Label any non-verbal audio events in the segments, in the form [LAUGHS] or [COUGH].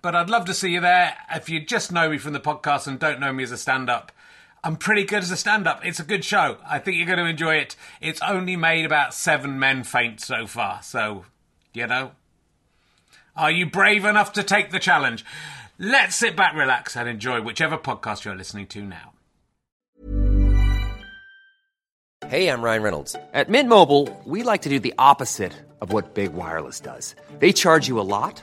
But I'd love to see you there. If you just know me from the podcast and don't know me as a stand up, I'm pretty good as a stand up. It's a good show. I think you're going to enjoy it. It's only made about seven men faint so far. So, you know, are you brave enough to take the challenge? Let's sit back, relax, and enjoy whichever podcast you're listening to now. Hey, I'm Ryan Reynolds. At Mint Mobile, we like to do the opposite of what Big Wireless does. They charge you a lot,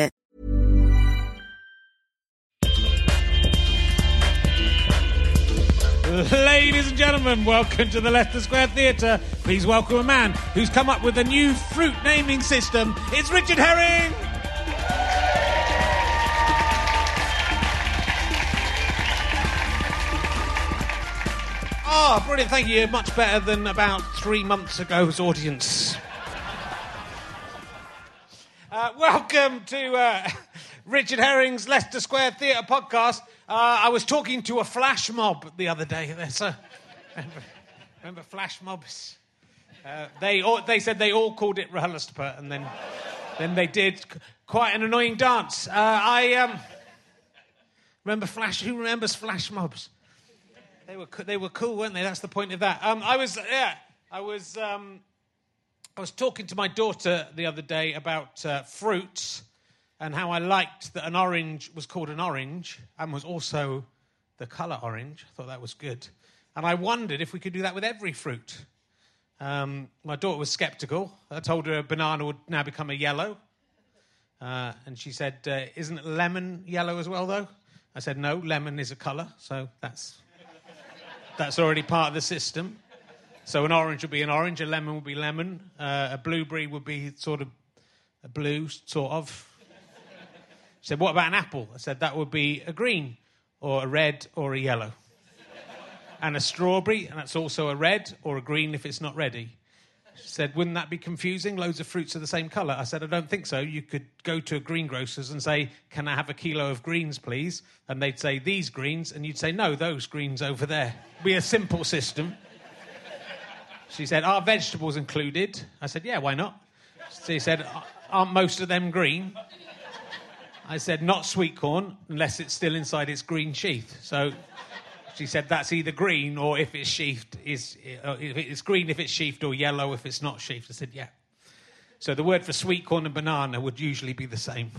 Ladies and gentlemen, welcome to the Leicester Square Theatre. Please welcome a man who's come up with a new fruit naming system. It's Richard Herring! Ah, brilliant. Thank you. Much better than about three months ago's audience. Uh, welcome to uh, [LAUGHS] Richard Herring's Leicester Square Theatre podcast. Uh, I was talking to a flash mob the other day. [LAUGHS] There's a, remember, remember flash mobs? Uh, they, all, they said they all called it RHLSTP, and then, then they did quite an annoying dance. Uh, I um, remember flash. Who remembers flash mobs? They were they were cool, weren't they? That's the point of that. Um, I was yeah. I was um, I was talking to my daughter the other day about uh, fruits and how I liked that an orange was called an orange and was also the colour orange. I thought that was good. And I wondered if we could do that with every fruit. Um, my daughter was skeptical. I told her a banana would now become a yellow. Uh, and she said, uh, Isn't lemon yellow as well, though? I said, No, lemon is a colour, so that's, that's already part of the system. So an orange would be an orange, a lemon would be lemon, uh, a blueberry would be sort of a blue, sort of. Said, What about an apple? I said, That would be a green, or a red, or a yellow. And a strawberry, and that's also a red or a green if it's not ready. She said, Wouldn't that be confusing? Loads of fruits are the same colour. I said, I don't think so. You could go to a greengrocer's and say, Can I have a kilo of greens, please? And they'd say, These greens. And you'd say, No, those greens over there. Be a simple system. She said, Are vegetables included? I said, Yeah, why not? She said, Aren't most of them green? I said, Not sweet corn, unless it's still inside its green sheath. So she said, That's either green or if it's sheathed, is, uh, if it's green if it's sheathed or yellow if it's not sheathed. I said, Yeah. So the word for sweet corn and banana would usually be the same.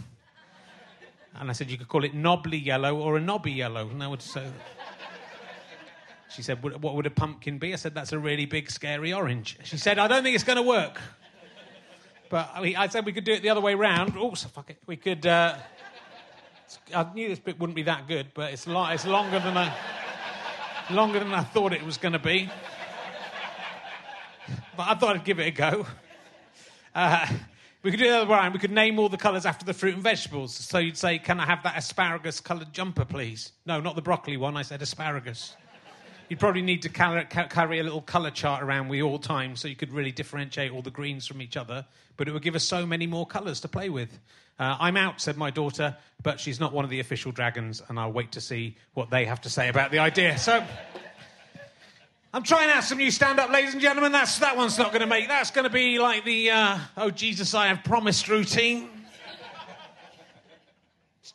And I said, You could call it knobbly yellow or a knobby yellow. And I would say, she said, What would a pumpkin be? I said, That's a really big, scary orange. She said, I don't think it's going to work. But I, mean, I said we could do it the other way round. Oh, so fuck it. We could. Uh, I knew this bit wouldn't be that good, but it's, lo- it's longer than I longer than I thought it was going to be. But I thought I'd give it a go. Uh, we could do the other way around. We could name all the colours after the fruit and vegetables. So you'd say, "Can I have that asparagus coloured jumper, please?" No, not the broccoli one. I said asparagus. You'd probably need to carry, a little colour chart around with all time so you could really differentiate all the greens from each other. But it would give us so many more colours to play with. Uh, I'm out, said my daughter, but she's not one of the official dragons, and I'll wait to see what they have to say about the idea. So. I'm trying out some new stand up, ladies and gentlemen. That's, that one's not going to make. That's going to be like the, uh, oh, Jesus, I have promised routine.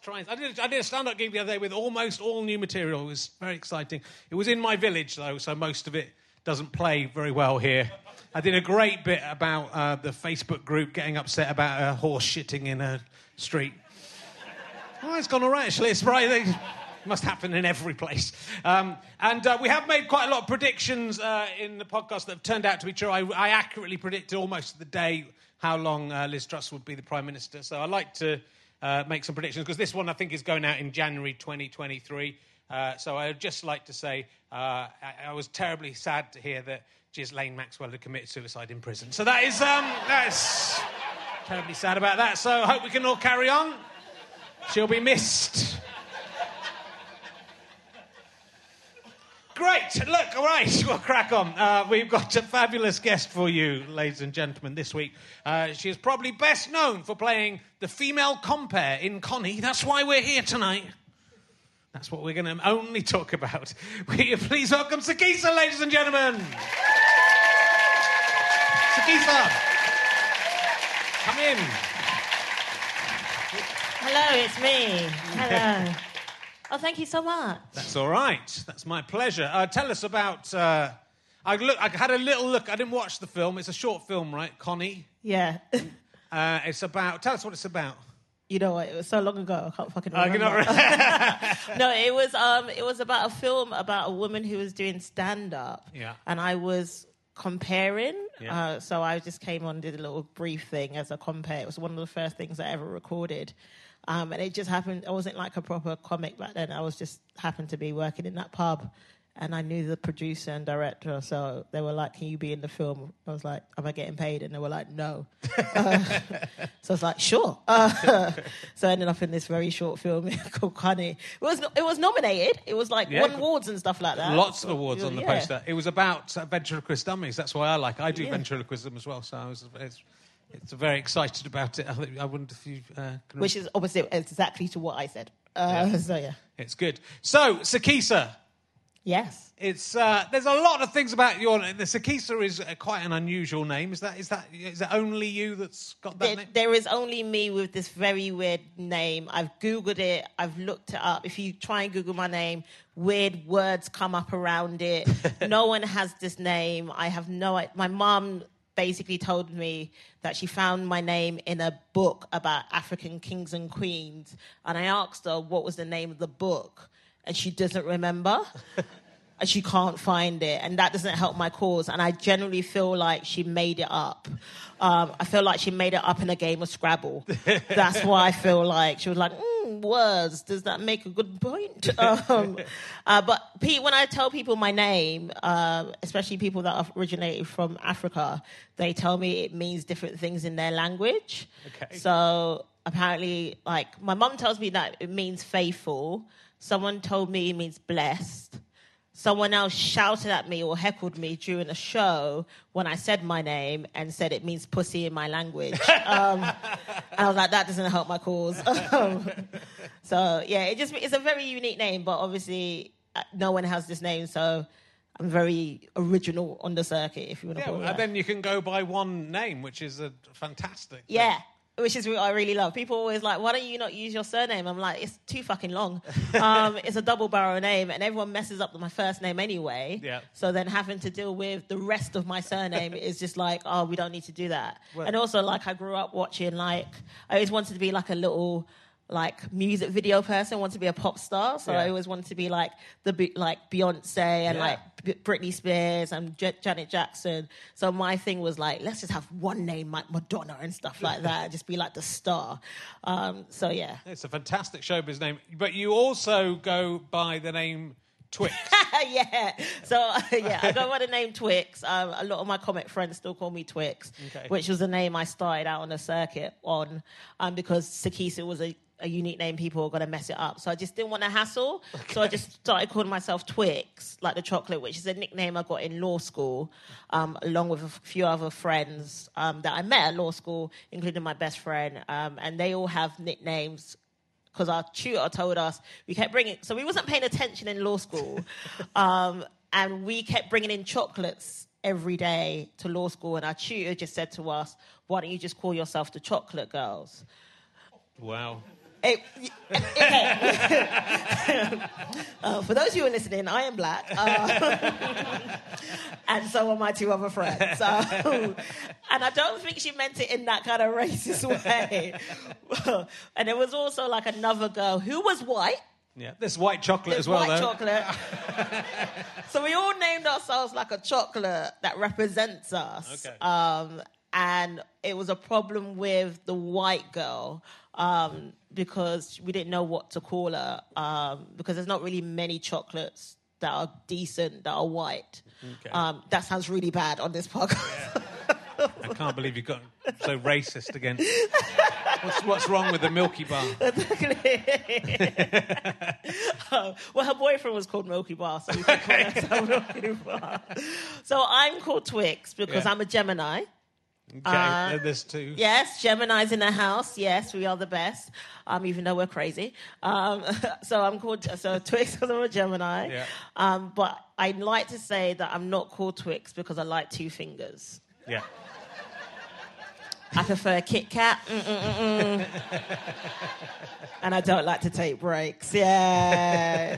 I did, I did a stand up gig the other day with almost all new material. It was very exciting. It was in my village, though, so most of it doesn't play very well here. I did a great bit about uh, the Facebook group getting upset about a horse shitting in a street. Oh, it's gone all right, actually. It's right. They, must happen in every place. Um, and uh, we have made quite a lot of predictions uh, in the podcast that have turned out to be true. I, I accurately predicted almost the day how long uh, Liz Truss would be the Prime Minister. So I'd like to uh, make some predictions because this one I think is going out in January 2023. Uh, so I'd just like to say uh, I, I, was terribly sad to hear that Ghislaine Maxwell had committed suicide in prison. So that is um, that's terribly sad about that. So I hope we can all carry on. She'll be missed. Great. Look, all right, [LAUGHS] we'll crack on. Uh, we've got a fabulous guest for you, ladies and gentlemen, this week. Uh, she is probably best known for playing the female compare in Connie. That's why we're here tonight. That's what we're going to only talk about. [LAUGHS] Will you please welcome Sikisa, ladies and gentlemen? Sikisa, come in. Hello, it's me. Hello. [LAUGHS] Oh, thank you so much. That's all right. That's my pleasure. Uh, tell us about. Uh, I look. I had a little look. I didn't watch the film. It's a short film, right, Connie? Yeah. [LAUGHS] uh, it's about. Tell us what it's about. You know what? It was so long ago. I can't fucking remember. [LAUGHS] no, it was. Um, it was about a film about a woman who was doing stand up. Yeah. And I was comparing. Yeah. Uh, so I just came on, did a little brief thing as a compare. It was one of the first things I ever recorded. Um, and it just happened, I wasn't like a proper comic back then. I was just happened to be working in that pub and I knew the producer and director. So they were like, Can you be in the film? I was like, Am I getting paid? And they were like, No. uh, [LAUGHS] so I was like, Sure. Uh, [LAUGHS] so I ended up in this very short film [LAUGHS] called Connie. It was, it was nominated. It was like Yeah. won awards and stuff like that. Lots of awards on the Yeah. poster. It was about uh, ventriloquist dummies. That's why I like. I do Yeah. ventriloquism as well. So I was. It's, it's very excited about it. I, think, I wonder if you. Uh, can Which is opposite exactly to what I said. Uh, Yeah. So yeah. It's good. So Sikisa, Yes. it's uh, there's a lot of things about your the Sikisa is uh, quite an unusual name. Is that is it is that only you that's got that There, name? there is only me with this very weird name. I've Googled it, I've looked it up. If you try and Google my name, weird words come up around it. [LAUGHS] no one has this name. I have no My mum basically told me that she found my name in a book about African kings and queens. And I asked her what was the name of the book, and she doesn't remember. [LAUGHS] and she can't find it, and that doesn't help my cause. And I generally feel like she made it up. Um, I feel like she made it up in a game of Scrabble. [LAUGHS] That's why I feel like she was like, mm, words. Does that make a good point? [LAUGHS] Um, uh, but Pete, when I tell people my name, uh, especially people that are originated from Africa, they tell me it means different things in their language. Okay. So apparently, like my mum tells me that it means faithful. Someone told me it means blessed someone else shouted at me or heckled me during a show when I said my name and said it means pussy in my language. [LAUGHS] Um, and I was like, that doesn't help my cause. [LAUGHS] Um, so yeah, it just it's a very unique name, but obviously uh, no one has this name, so I'm very original on the circuit, if you want to Yeah, call it. and that. then you can go by one name, which is a fantastic. thing. Which is what I really love. People always like, why don't you not use your surname? I'm like, it's too fucking long. [LAUGHS] Um, it's a double barrel name, and everyone messes up my first name anyway. Yeah. So then having to deal with the rest of my surname [LAUGHS] is just like, oh, we don't need to do that. Well- and also, like, I grew up watching, like, I always wanted to be like a little like music video person, want to be a pop star. So Yeah. I always wanted to be like the like Beyonce and Yeah. like B- Britney Spears and J- Janet Jackson. So my thing was like, let's just have one name like Madonna and stuff like that. just be like the star. Um, so yeah. It's a fantastic showbiz name, but you also go by the name Twix. [LAUGHS] yeah. So [LAUGHS] yeah, I go by the name Twix. Um, a lot of my comic friends still call me Twix, Okay. which was the name I started out on the circuit on, um, because Sikisa was a, a unique name. People are going to mess it up, so I just didn't want to hassle. So I just started calling myself Twix, like the chocolate, which is a nickname I got in law school, um, along with a few other friends um, that I met at law school, including my best friend, um, and they all have nicknames because our tutor told us we kept bringing so we wasn't paying attention in law school [LAUGHS] um, and we kept bringing in chocolates every day to law school and our tutor just said to us why don't you just call yourself the chocolate girls wow. It, [LAUGHS] okay. [LAUGHS] uh, for those of you who are listening, I am black, uh, [LAUGHS] and so are my two other friends. So, and I don't think she meant it in that kind of racist way. and there was also like another girl who was white. Yeah, this white chocolate There's as well, white though. chocolate. so we all named ourselves like a chocolate that represents us. Okay. Um, and it was a problem with the white girl um, because we didn't know what to call her um, because there's not really many chocolates that are decent that are white. Okay. Um, that sounds really bad on this podcast. I can't believe you got so racist again. [LAUGHS] What's, what's wrong with the Milky Bar? Oh, [LAUGHS] well, her boyfriend was called Milky Bar, so we could call [LAUGHS] Milky Bar. So I'm called Twix because Yeah. I'm a Gemini. Okay, Uh, there's two. Yes, Gemini's in the house. Yes, we are the best, um, even though we're crazy. Um, [LAUGHS] so I'm called so Twix because I'm a Gemini. Yeah. Um, but I'd like to say that I'm not called Twix because I like two fingers. Yeah. I prefer Kit Kat. And I don't like to take breaks. Yeah. [LAUGHS]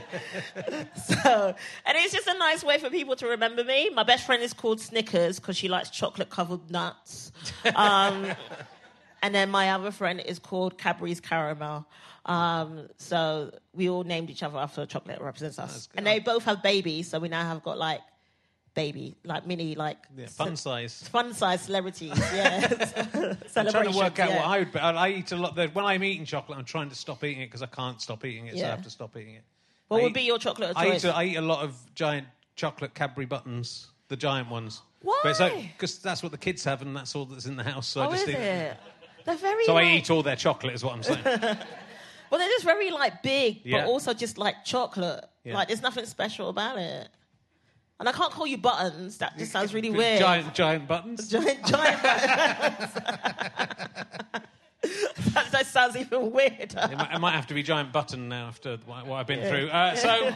so, and it's just a nice way for people to remember me. My best friend is called Snickers because she likes chocolate covered nuts. Um, and then my other friend is called Cadbury's Caramel. Um, so we all named each other after chocolate represents us. And they both have babies, so we now have got like baby, like mini, like yeah fun size. fun size celebrities. [LAUGHS] Yeah, I'm trying to work out yeah. what I would. I I eat a lot. When I'm eating chocolate, I'm trying to stop eating it because I can't stop eating it, so I have to stop eating it. What I would eat- be your chocolate I eat, a, I eat a lot of giant chocolate Cadbury buttons, the giant ones. Why? Because that's what the kids have, and that's all that's in the house. So oh, I just is eat it? They're very. So I eat all their chocolate, is what I'm saying. [LAUGHS] Well, they're just very like big, Yeah. but also just like chocolate. Yeah. Like there's nothing special about it. And I can't call you buttons. That just sounds really [LAUGHS] weird. Giant, giant buttons. [LAUGHS] giant, giant buttons. [LAUGHS] that, that sounds even weirder. It might, it might have to be giant button now after what, what I've been through. Uh, so, I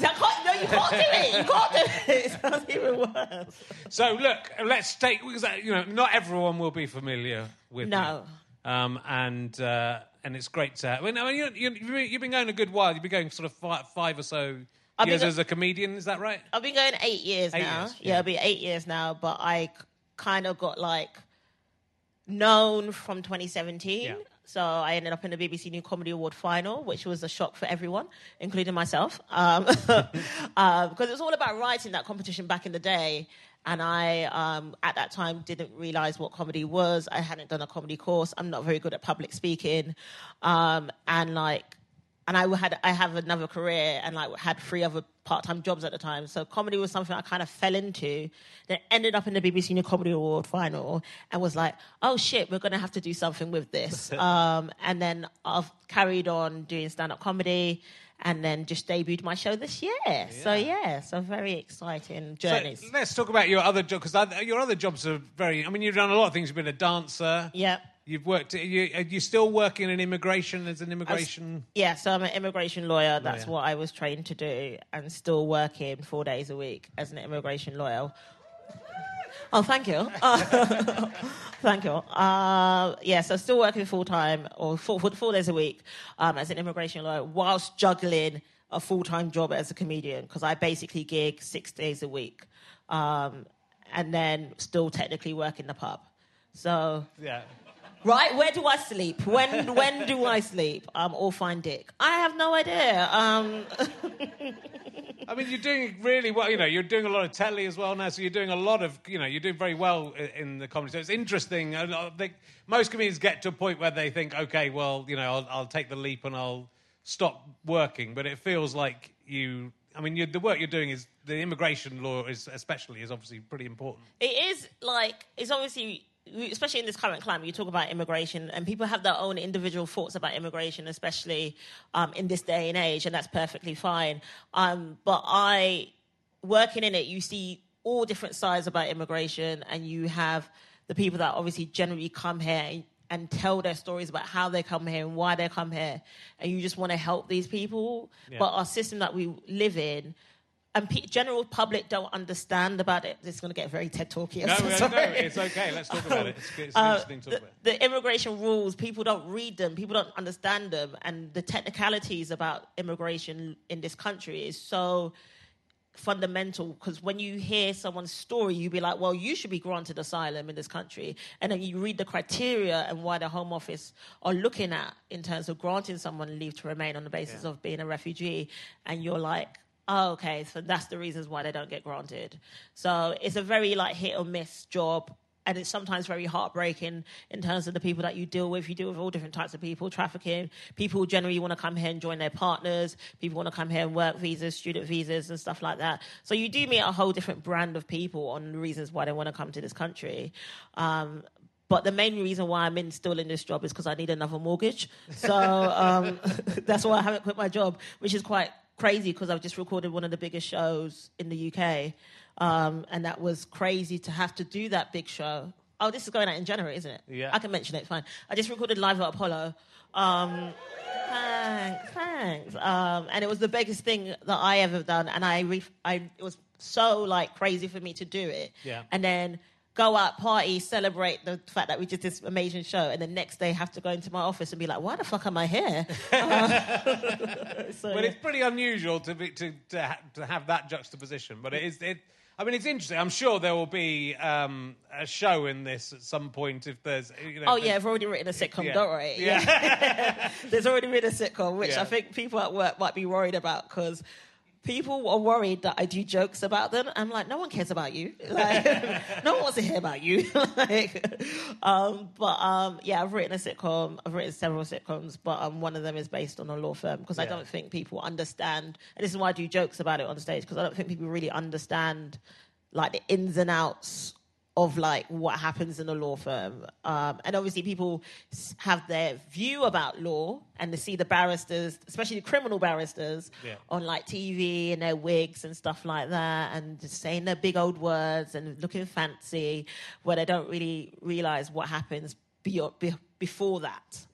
can't, no, you can't do it. You can't do it. It sounds even worse. so look, let's take uh, you know not everyone will be familiar with No. Um, and uh, and it's great to. Have, well, no, you, you've been going a good while. You've been going sort of five, five or so I've years go- as a comedian. Is that right? I've been going eight years Eight now. years, yeah. yeah. it'll be eight years now. But I kind of got like known from 2017. Yeah. So I ended up in the BBC New Comedy Award final, which was a shock for everyone, including myself, um, [LAUGHS] uh, because it was all about writing that competition back in the day. And I, um, at that time, didn't realize what comedy was. I hadn't done a comedy course. I'm not very good at public speaking, um, and like and I had I have another career and like had three other part time jobs at the time. So comedy was something I kind of fell into. Then ended up in the BBC New Comedy Award final and was like, oh shit, we're gonna have to do something with this. [LAUGHS] um, and then I've carried on doing stand up comedy. And then just debuted my show this year. So yeah, so very exciting So journeys. let's talk about your other job because your other jobs are very. I mean, you've done a lot of things. You've been a dancer. yeah. You've worked. You, are you still working in immigration as an immigration? Yeah, so I'm an immigration lawyer. That's Lawyer. what I was trained to do, and still working four days a week as an immigration lawyer. Oh, thank you. Uh, [LAUGHS] [LAUGHS] thank you. Uh, yeah, so still working full time or four, four, four days a week um, as an immigration lawyer, whilst juggling a full time job as a comedian because I basically gig six days a week, um, and then still technically work in the pub. So Yeah. Right? Where do I sleep? When [LAUGHS] when do I sleep? I'm um, or find Dick? I have no idea. Um, [LAUGHS] I mean, you're doing really well. You know, you're doing a lot of telly as well now, so you're doing a lot of, you know, you're doing very well in the comedy. So it's interesting. I think most comedians get to a point where they think, okay, well, you know, I'll, I'll take the leap and I'll stop working. But it feels like you. I mean, the work you're doing is the immigration law is especially is obviously pretty important. it is like it's obviously especially in this current climate you talk about immigration and people have their own individual thoughts about immigration especially um, in this day and age and that's perfectly fine. Um, but i working in it you see all different sides about immigration and you have the people that obviously generally come here and, and tell their stories about how they come here and why they come here and you just want to help these people. But our system that we live in and pe- general public don't understand about it. It's going to get very TED talky. No, so no, no, it's okay. Let's talk about it. It's, it's Uh, interesting to the, talk about. the immigration rules, people don't read them, people don't understand them, and the technicalities about immigration in this country is so fundamental because when you hear someone's story, you'd be like, well, you should be granted asylum in this country. And then you read the criteria and why the Home Office are looking at in terms of granting someone leave to remain on the basis of being a refugee. And you're like, oh, okay, so that's the reasons why they don't get granted. So it's a very like hit or miss job. And it's sometimes very heartbreaking in terms of the people that you deal with. You deal with all different types of people, trafficking. People generally want to come here and join their partners. People want to come here and work visas, student visas, and stuff like that. So you do meet a whole different brand of people on the reasons why they want to come to this country. Um, but the main reason why I'm in, still in this job is because I need another mortgage. So um, [LAUGHS] that's why I haven't quit my job, which is quite crazy because I've just recorded one of the biggest shows in the UK. Um, and that was crazy to have to do that big show. Oh, this is going out in January, isn't it? Yeah. I can mention it, fine. I just recorded live at Apollo. Um, thanks, thanks. Um, and it was the biggest thing that I ever done. And I, re- I, it was so like crazy for me to do it. Yeah. And then go out, party, celebrate the fact that we did this amazing show, and the next day have to go into my office and be like, "Why the fuck am I here?" [LAUGHS] Uh, [LAUGHS] so, But it's pretty unusual to be to to, ha- to have that juxtaposition. But it is it. I mean, it's interesting. I'm sure there will be um, a show in this at some point if there's. You know, Oh yeah, I've already written a sitcom. Yeah. Don't worry. Yeah. [LAUGHS] There's already been a sitcom, which Yeah. I think people at work might be worried about because people are worried that I do jokes about them. I'm like, no one cares about you. [LAUGHS] Like, no one wants to hear about you. [LAUGHS] like, um, but um, yeah, I've written a sitcom. I've written several sitcoms, but um, one of them is based on a law firm because I don't think people understand. And this is why I do jokes about it on stage because I don't think people really understand like the ins and outs of like what happens in a law firm. Um, and obviously, people have their view about law and they see the barristers, especially the criminal barristers, Yeah. on like TV and their wigs and stuff like that, and just saying their big old words and looking fancy, where they don't really realize what happens beyond, be, before that.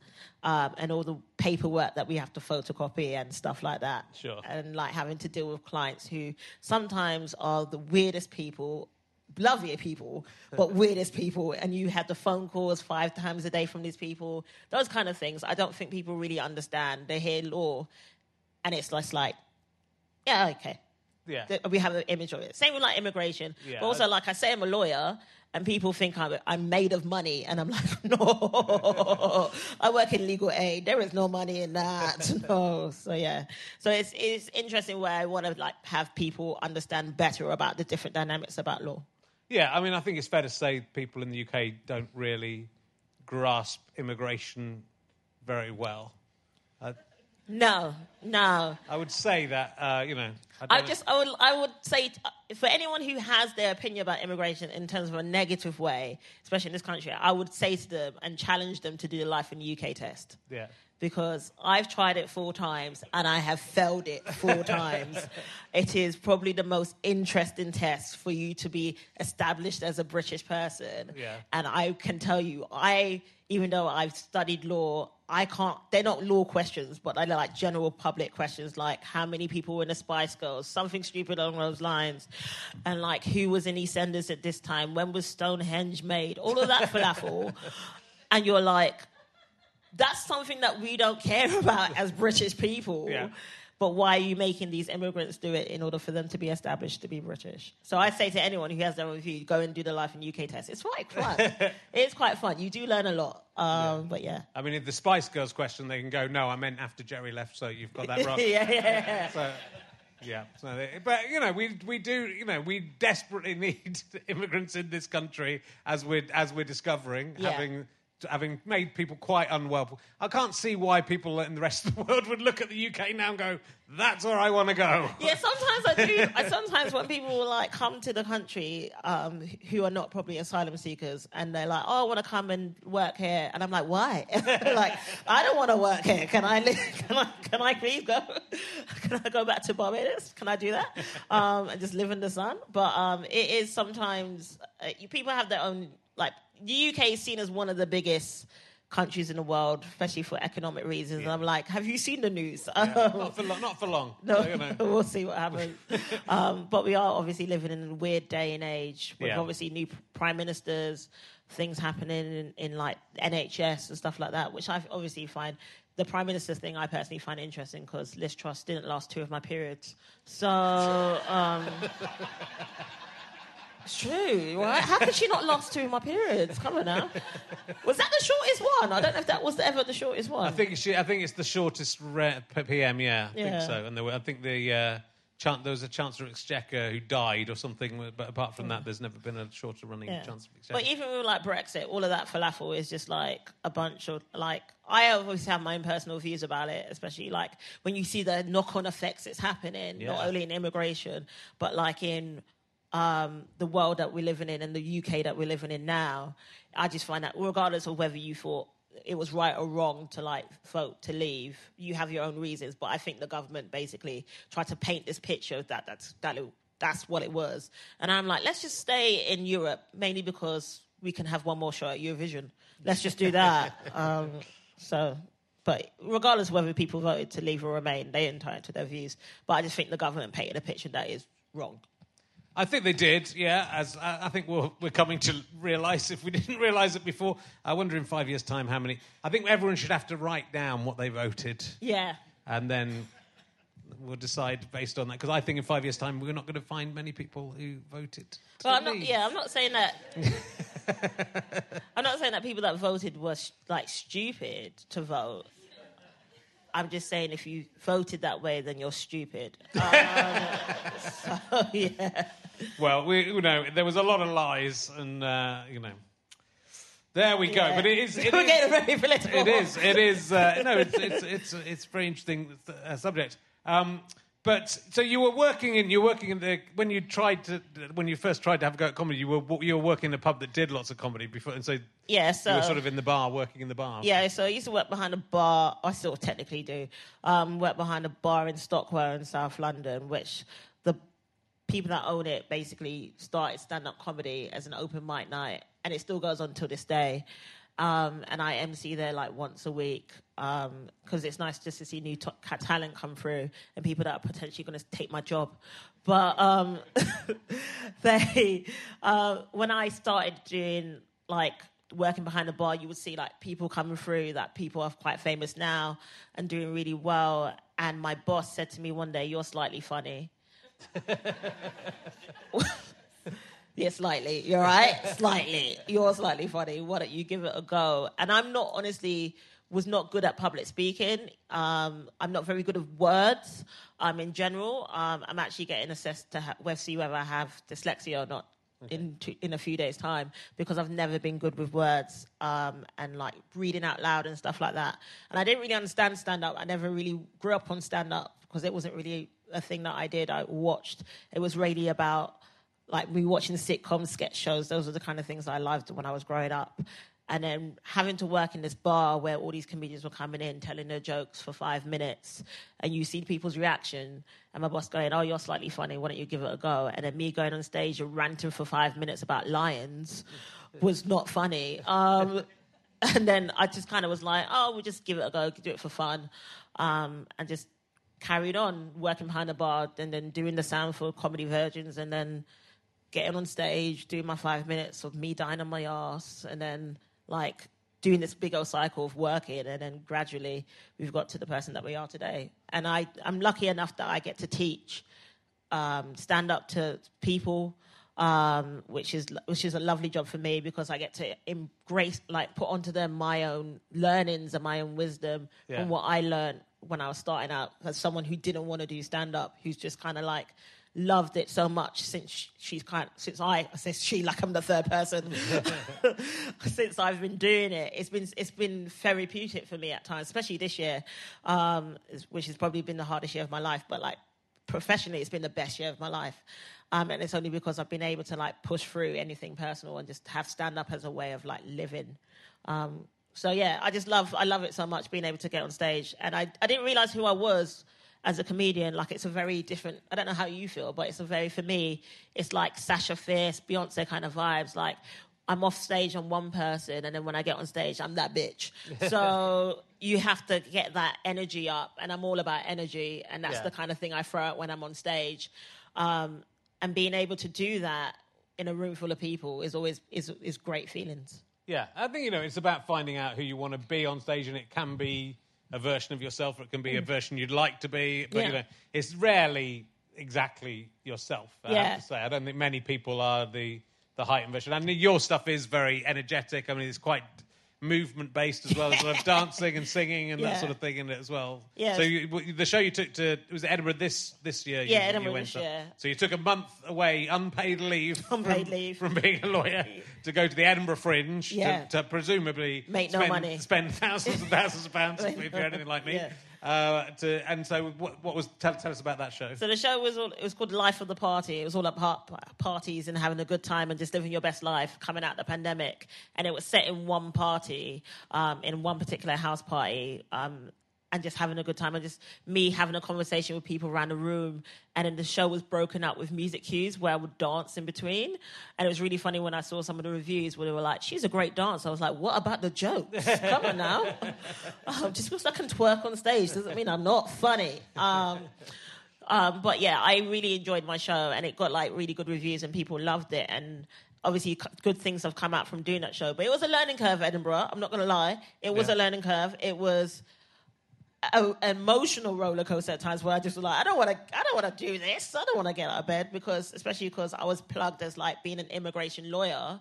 Um, and all the paperwork that we have to photocopy and stuff like that. Sure. And like having to deal with clients who sometimes are the weirdest people lovely people, but weirdest people, and you have the phone calls five times a day from these people, those kind of things. I don't think people really understand. They hear law, and it's just like, yeah, okay. Yeah. We have an image of it. Same with like immigration. Yeah, but also, like I say, I'm a lawyer, and people think I'm, I'm made of money, and I'm like, [LAUGHS] no, [LAUGHS] I work in legal aid. There is no money in that. [LAUGHS] no. So yeah. So it's it's interesting where I want to like have people understand better about the different dynamics about law. Yeah, I mean, I think it's fair to say people in the UK don't really grasp immigration very well. Uh, No, no. I would say that, uh, you know. I, I just, I would, I would say t- for anyone who has their opinion about immigration in terms of a negative way, especially in this country, I would say to them and challenge them to do the life in the UK test. Yeah. Because I've tried it four times and I have failed it four [LAUGHS] times. It is probably the most interesting test for you to be established as a British person. Yeah. And I can tell you, I, even though I've studied law, I can't, they're not law questions, but they're like general public questions like how many people were in the Spice Girls, something stupid along those lines. And like who was in EastEnders at this time? When was Stonehenge made? All of that falafel. [LAUGHS] and you're like, that's something that we don't care [LAUGHS] about as British people. Yeah. but why are you making these immigrants do it in order for them to be established to be British? So I say to anyone who has their own view, go and do the Life in UK test. It's quite fun. [LAUGHS] it's quite fun. You do learn a lot. Um, But yeah. I mean, if the Spice Girls question, they can go, no, I meant after Geri left, so you've got that [LAUGHS] wrong. yeah, yeah, yeah. So, yeah. So, they- but you know, we we do. You know, we desperately need immigrants in this country as we're as we're discovering, Yeah. having having made people quite unwell. I can't see why people in the rest of the world would look at the UK now and go, "That's where I want to go." Yeah, sometimes I do. [LAUGHS] I sometimes when people will like come to the country um, who are not probably asylum seekers, and they're like, "Oh, I want to come and work here," and I'm like, "Why?" [LAUGHS] like, I don't want to work here. Can I? Live, [LAUGHS] can I? Can I please go? can I go back to Barbados? Can I do that? Um, and just live in the sun? But um, it is sometimes uh, you, people have their own like the UK is seen as one of the biggest. Countries in the world, especially for economic reasons. And I'm like, have you seen the news? [LAUGHS] not for long. Not for long. No, You [LAUGHS] know. we'll see what happens. [LAUGHS] um, but we are obviously living in a weird day and age with Yeah. obviously new prime ministers, things happening in, in like NHS and stuff like that, which I obviously find the prime minister thing I personally find interesting because Liz Truss didn't last two of my periods. So. Um, It's true, right? How could she not last two of my periods? Come on now. Was that the shortest one? I don't know if that was ever the shortest one. I think she, I think it's the shortest re- PM. Yeah, I Yeah. think so. And there were, I think the uh, chan- there was a Chancellor of Exchequer who died or something. But apart from that, there's never been a shorter running Yeah. Chancellor of Exchequer. But even with like Brexit, all of that falafel is just like a bunch of like I obviously have my own personal views about it, especially like when you see the knock on effects it's happening, Yeah. not only in immigration, but like in um, the world that we're living in and the UK that we're living in now. I just find that regardless of whether you thought it was right or wrong to like vote to leave, you have your own reasons. But I think the government basically tried to paint this picture that that's that it, that's what it was. And I'm like, let's just stay in Europe, mainly because we can have one more show at Eurovision. Let's just do that. [LAUGHS] um, so, but regardless of whether people voted to leave or remain, they're entitled to their views. But I just think the government painted a picture that is wrong. I think they did, yeah. As I I think we're, we're coming to realise, if we [LAUGHS] didn't realise it before, I wonder in five years' time how many. I think everyone should have to write down what they voted, Yeah. and then we'll decide based on that. Because I think in five years' time, we're not going to find many people who voted. Well, I'm not. Yeah, I'm not saying that. [LAUGHS] I'm not saying that people that voted were like stupid to vote. I'm just saying if you voted that way, then you're stupid. [LAUGHS] Um, so yeah, Well, we, you know, there was a lot of lies, and uh, you know, there we go. Yeah. But it is. It [LAUGHS] we're is- getting very political. It is. It is. Uh, no, it's it's it's it's a very interesting uh, subject. Um, but so you were working in you were working in the when you tried to when you first tried to have a go at comedy you were you were working in a pub that did lots of comedy before and so Yeah, so you were sort of in the bar working in the bar Yeah, so I used to work behind a bar. I still technically do. Um, work behind a bar in Stockwell in South London, which the people that own it basically started stand-up comedy as an open mic night, and it still goes on till this day. Um, and I MC there like once a week because it's nice just to see new talent come through and people that are potentially going to take my job. But um, [LAUGHS] they, uh, when I started doing like working behind the bar, you would see like people coming through that people are quite famous now and doing really well. And my boss said to me one day, "You're slightly funny." [LAUGHS] Yeah, slightly. You're right. slightly. You're slightly funny. Why don't you give it a go? And I'm not honestly was not good at public speaking. Um, I'm not very good at words. Um, in general, um, I'm actually getting assessed to ha- whether see whether I have dyslexia or not. In two, in a few days' time, because I've never been good with words um, and like reading out loud and stuff like that. And I didn't really understand stand up. I never really grew up on stand up because it wasn't really a thing that I did. I watched. It was really about like rewatching the sitcoms, sketch shows. Those are the kind of things I loved when I was growing up. And then having to work in this bar where all these comedians were coming in, telling their jokes for five minutes, and you see people's reaction, and my boss going, "Oh, you're slightly funny. Why don't you give it a go?" And then me going on stage and ranting for five minutes about lions was not funny. Um, [LAUGHS] and then I just kind of was like, "Oh, we'll just give it a go, do it for fun," um, and just carried on working behind the bar, and then doing the sound for comedy virgins, and then getting on stage, doing my five minutes of me dying on my ass, and then like doing this big old cycle of working, and then gradually we've got to the person that we are today. And I, I'm lucky enough that I get to teach, um, stand up to people, um, which is which is a lovely job for me because I get to embrace, like, put onto them my own learnings and my own wisdom Yeah. from what I learned when I was starting out as someone who didn't want to do stand up, who's just kind of like loved it so much since she's kind of, since I I say she like I'm the third person [LAUGHS] [LAUGHS] since I've been doing it. It's been it's been therapeutic for me at times, especially this year, um, which has probably been the hardest year of my life. But like professionally, it's been the best year of my life. Um, and it's only because I've been able to like push through anything personal and just have stand up as a way of like living. Um, so yeah, I just love I love it so much being able to get on stage. And I, I didn't realize who I was as a comedian. Like it's a very different I don't know how you feel, but it's a very for me, it's like Sasha Fierce, Beyonce kind of vibes. Like I'm off stage on one person and then when I get on stage I'm that bitch. [LAUGHS] So you have to get that energy up and I'm all about energy and that's Yeah. the kind of thing I throw out when I'm on stage. Um, and being able to do that in a room full of people is always is is great feelings. Yeah, I think you know it's about finding out who you want to be on stage, and it can be a version of yourself, or it can be a version you'd like to be. But you Mm. Know, it's rarely exactly yourself. I Yeah. have to say, I don't think many people are the the heightened version. And your stuff is very energetic. I mean, it's quite movement based as well as sort of [LAUGHS] dancing and singing and that sort of thing in it as well. Yes. So you, the show you took to was it Edinburgh this this year. you- Yeah, Edinburgh went this year. So you took a month away, unpaid leave, Unpaid from, leave. from being a lawyer to go to the Edinburgh Fringe Yeah. to, to presumably Make no money. spend thousands and thousands of pounds if you're anything like me. [LAUGHS] Yeah. Uh, to, and so, what, what was tell, tell us about that show? So the show was all, it was called Life of the Party. It was all about parties and having a good time and just living your best life coming out the pandemic. And it was set in one party, um, in one particular house party, um, and just having a good time and just me having a conversation with people around the room. And then the show was broken up with music cues where I would dance in between. And it was really funny when I saw some of the reviews where they were like, "She's a great dancer." I was like, "What about the jokes? Come on now." [LAUGHS] Um, just because I can twerk on stage doesn't mean I'm not funny. Um, um, but yeah, I really enjoyed my show, and it got like really good reviews, and people loved it. And obviously, good things have come out from doing that show. But it was a learning curve, Edinburgh. I'm not going to lie, it was Yeah. a learning curve. It was a, emotional roller coaster at times where I just was like, I don't want to, I don't want to do this. I don't want to get out of bed because, especially because I was plugged as like being an immigration lawyer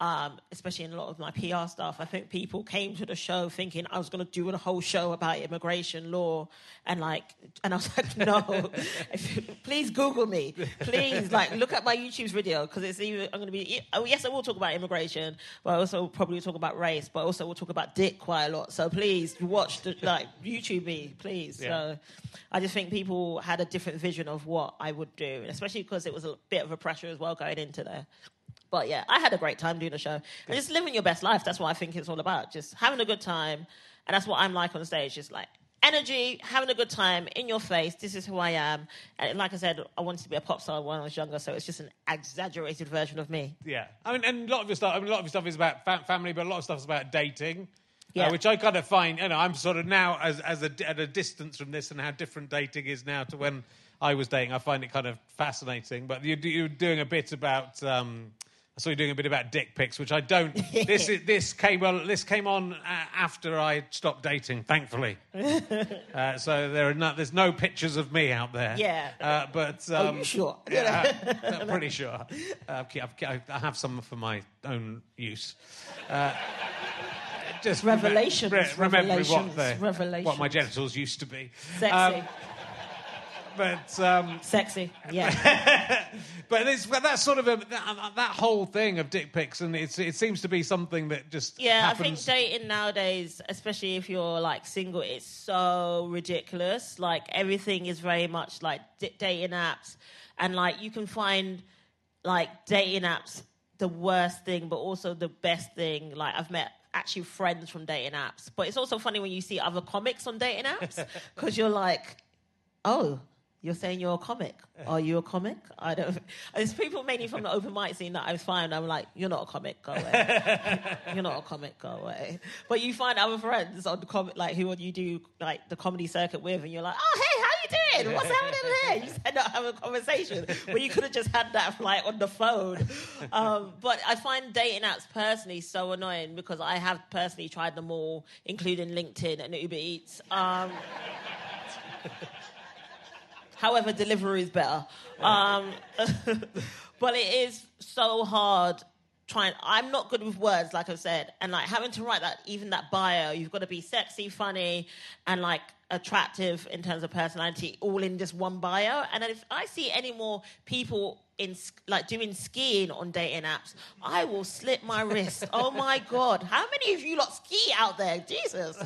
um, especially in a lot of my PR stuff, I think people came to the show thinking I was going to do a whole show about immigration law, and like, and I was like, [LAUGHS] no, [LAUGHS] please Google me, please, like, look at my YouTube video because it's even I'm going to be. Oh, yes, I will talk about immigration, but I also probably talk about race, but also we'll talk about dick quite a lot. So please watch the like YouTube me, please. Yeah. So I just think people had a different vision of what I would do, especially because it was a bit of a pressure as well going into there. But yeah, I had a great time doing the show. And just living your best life, that's what I think it's all about. Just having a good time. And that's what I'm like on stage. Just like energy, having a good time, in your face. This is who I am. And like I said, I wanted to be a pop star when I was younger, so it's just an exaggerated version of me. Yeah, I mean, and a lot of your stuff. I mean, a lot of your stuff is about fa- family, but a lot of stuff is about dating. Yeah. Uh, which I kind of find, you know, I'm sort of now as as a, at a distance from this and how different dating is now to when I was dating. I find it kind of fascinating. But you, you're doing a bit about. Um, I saw you doing a bit about dick pics, which I don't. [LAUGHS] this is, this came well. This came on uh, after I stopped dating, thankfully. [LAUGHS] uh, so there are no, there's no pictures of me out there. Yeah. Uh, but Are um, you sure? [LAUGHS] yeah, I'm pretty sure. Uh, I've- I have some for my own use. Uh, just Revelations, re- remembering what, revelations, the, what my genitals used to be. Sexy. Um, but um, Sexy. Yeah. [LAUGHS] but it's, but that's sort of a, that, that whole thing of dick pics, and it's, it seems to be something that just Yeah, happens. I think dating nowadays, especially if you're like single, it's so ridiculous. Like everything is very much like d- dating apps, and like you can find like dating apps the worst thing, but also the best thing. Like I've met actually friends from dating apps, but it's also funny when you see other comics on dating apps [LAUGHS] because you're like, oh. You're saying you're a comic. Are you a comic? I don't. [LAUGHS] There's people mainly from the open mic scene that I was find. I'm like, you're not a comic. Go away. [LAUGHS] You're not a comic, go away. But you find other friends on the comic, like who would you do like the comedy circuit with, and you're like, oh hey, how you doing? What's happening there? You end up having a conversation where you could have just had that like on the phone. Um, but I find dating apps personally so annoying because I have personally tried them all, including LinkedIn and Uber Eats. Um, however, delivery is better. Um, [LAUGHS] but it is so hard trying i'm not good with words like i said and like having to write that even that bio you've got to be sexy funny and like attractive in terms of personality all in just one bio. And if i see any more people in like doing skiing on dating apps i will slip my wrist. [LAUGHS] Oh my god. How many of you lot ski out there? Jesus.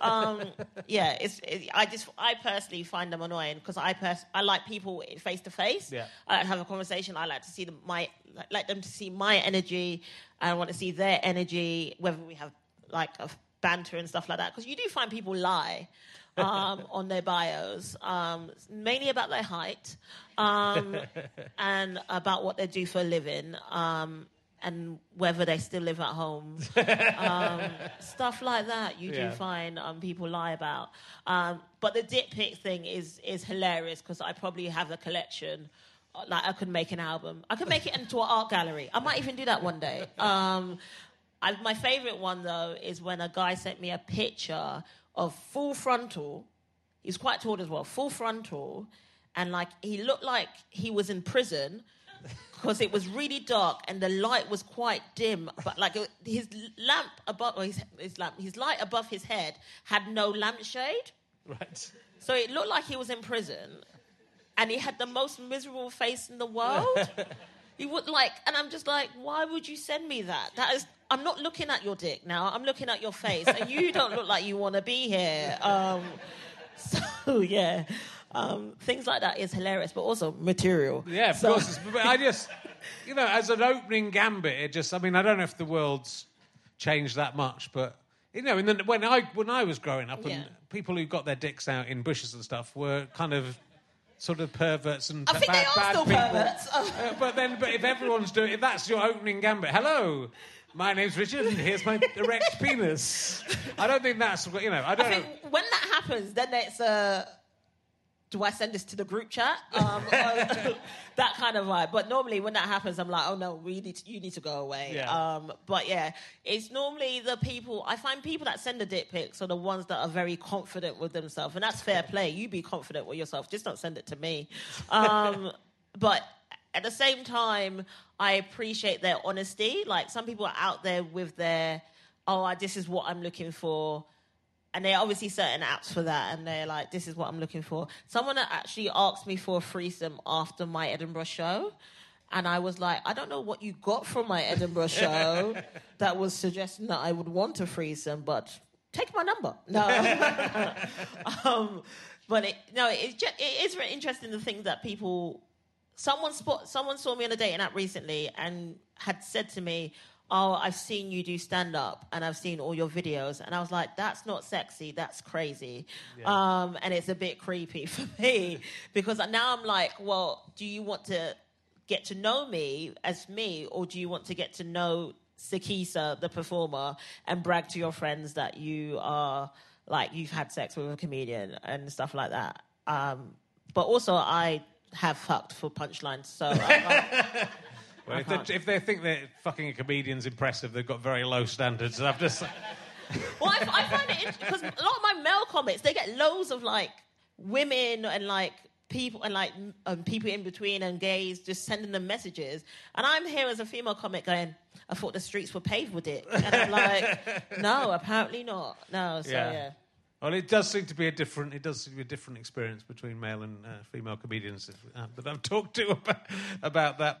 Um, yeah it's it, i just i personally find them annoying because i pers- i like people face to face Yeah. i like to have a conversation. I like to see them my like them to see my energy. And i want to see their energy whether we have like a banter and stuff like that. Because you do find people lie um, on their bios, um, mainly about their height um, [LAUGHS] and about what they do for a living um, and whether they still live at home. Um, [LAUGHS] stuff like that you Yeah. do find um, people lie about. Um, but the dick pic thing is, is hilarious because I probably have a collection. uh, Like I could make an album. I could make it into an art gallery. I might even do that one day. [LAUGHS] Um, I, my favorite one though is when a guy sent me a picture of full frontal. He's quite tall as well, full frontal, and like he looked like he was in prison because it was really dark and the light was quite dim. But like his lamp above, or his, his lamp, his light above his head had no lampshade, Right. so it looked like he was in prison, and he had the most miserable face in the world. [LAUGHS] He would like, and I'm just like, why would you send me that? That is, I'm not looking at your dick now. I'm looking at your face, and you don't look like you want to be here. Um, [LAUGHS] so yeah, um, things like that is hilarious, but also material. Yeah, of So- course. It's, but I just, you know, as an opening gambit, it just, I mean, I don't know if the world's changed that much, but you know, in the, when I when I was growing up, and Yeah. people who got their dicks out in bushes and stuff were kind of sort of perverts and I think bad, they are still people. perverts. Uh, but then, but if everyone's doing, if that's your opening gambit, hello. My name's Richard, and here's my erect penis. I don't think that's what you know. I don't I know. when that happens, then it's a. do I send this to the group chat? Um, [LAUGHS] [LAUGHS] that kind of vibe. But normally when that happens, I'm like, oh no, we need to, you need to go away. Yeah. Um, but yeah, it's normally the people. I find people that send the dick pics are the ones that are very confident with themselves, and that's fair play. You be confident with yourself. Just don't send it to me. Um, [LAUGHS] but at the same time, I appreciate their honesty. Like some people are out there with their, oh, this is what I'm looking for and there are obviously certain apps for that, and they're like, "This is what I'm looking for." Someone that actually asked me for a threesome after my Edinburgh show, and I was like, "I don't know what you got from my Edinburgh show [LAUGHS] that was suggesting that I would want a threesome, but take my number." [LAUGHS] No, [LAUGHS] um, but it, no, it's just, it is very interesting the things that people. Someone spot, someone saw me on a dating app recently and had said to me, "Oh, I've seen you do stand up and I've seen all your videos." And I was like, "That's not sexy. That's crazy." Um, and it's a bit creepy [LAUGHS] for me [LAUGHS] because now I'm like, "Well, do you want to get to know me as me, or do you want to get to know Sikisa, the performer, and brag to your friends that you are like you've had sex with a comedian and stuff like that?" Um, but also, I have fucked for punchlines, so [LAUGHS] Well, if, they, if they think that fucking a comedian's impressive, they've got very low standards. I've just. [LAUGHS] Well, I, I find it because a lot of my male comics they get loads of like women and like people and like um, people in between and gays just sending them messages, and I'm here as a female comic going, I thought the streets were paved with it, and I'm like, [LAUGHS] no, apparently not. No, so yeah. Well, it does seem to be a different. It does seem to be a different experience between male and uh, female comedians uh, that I've [LAUGHS] talked to about, about that.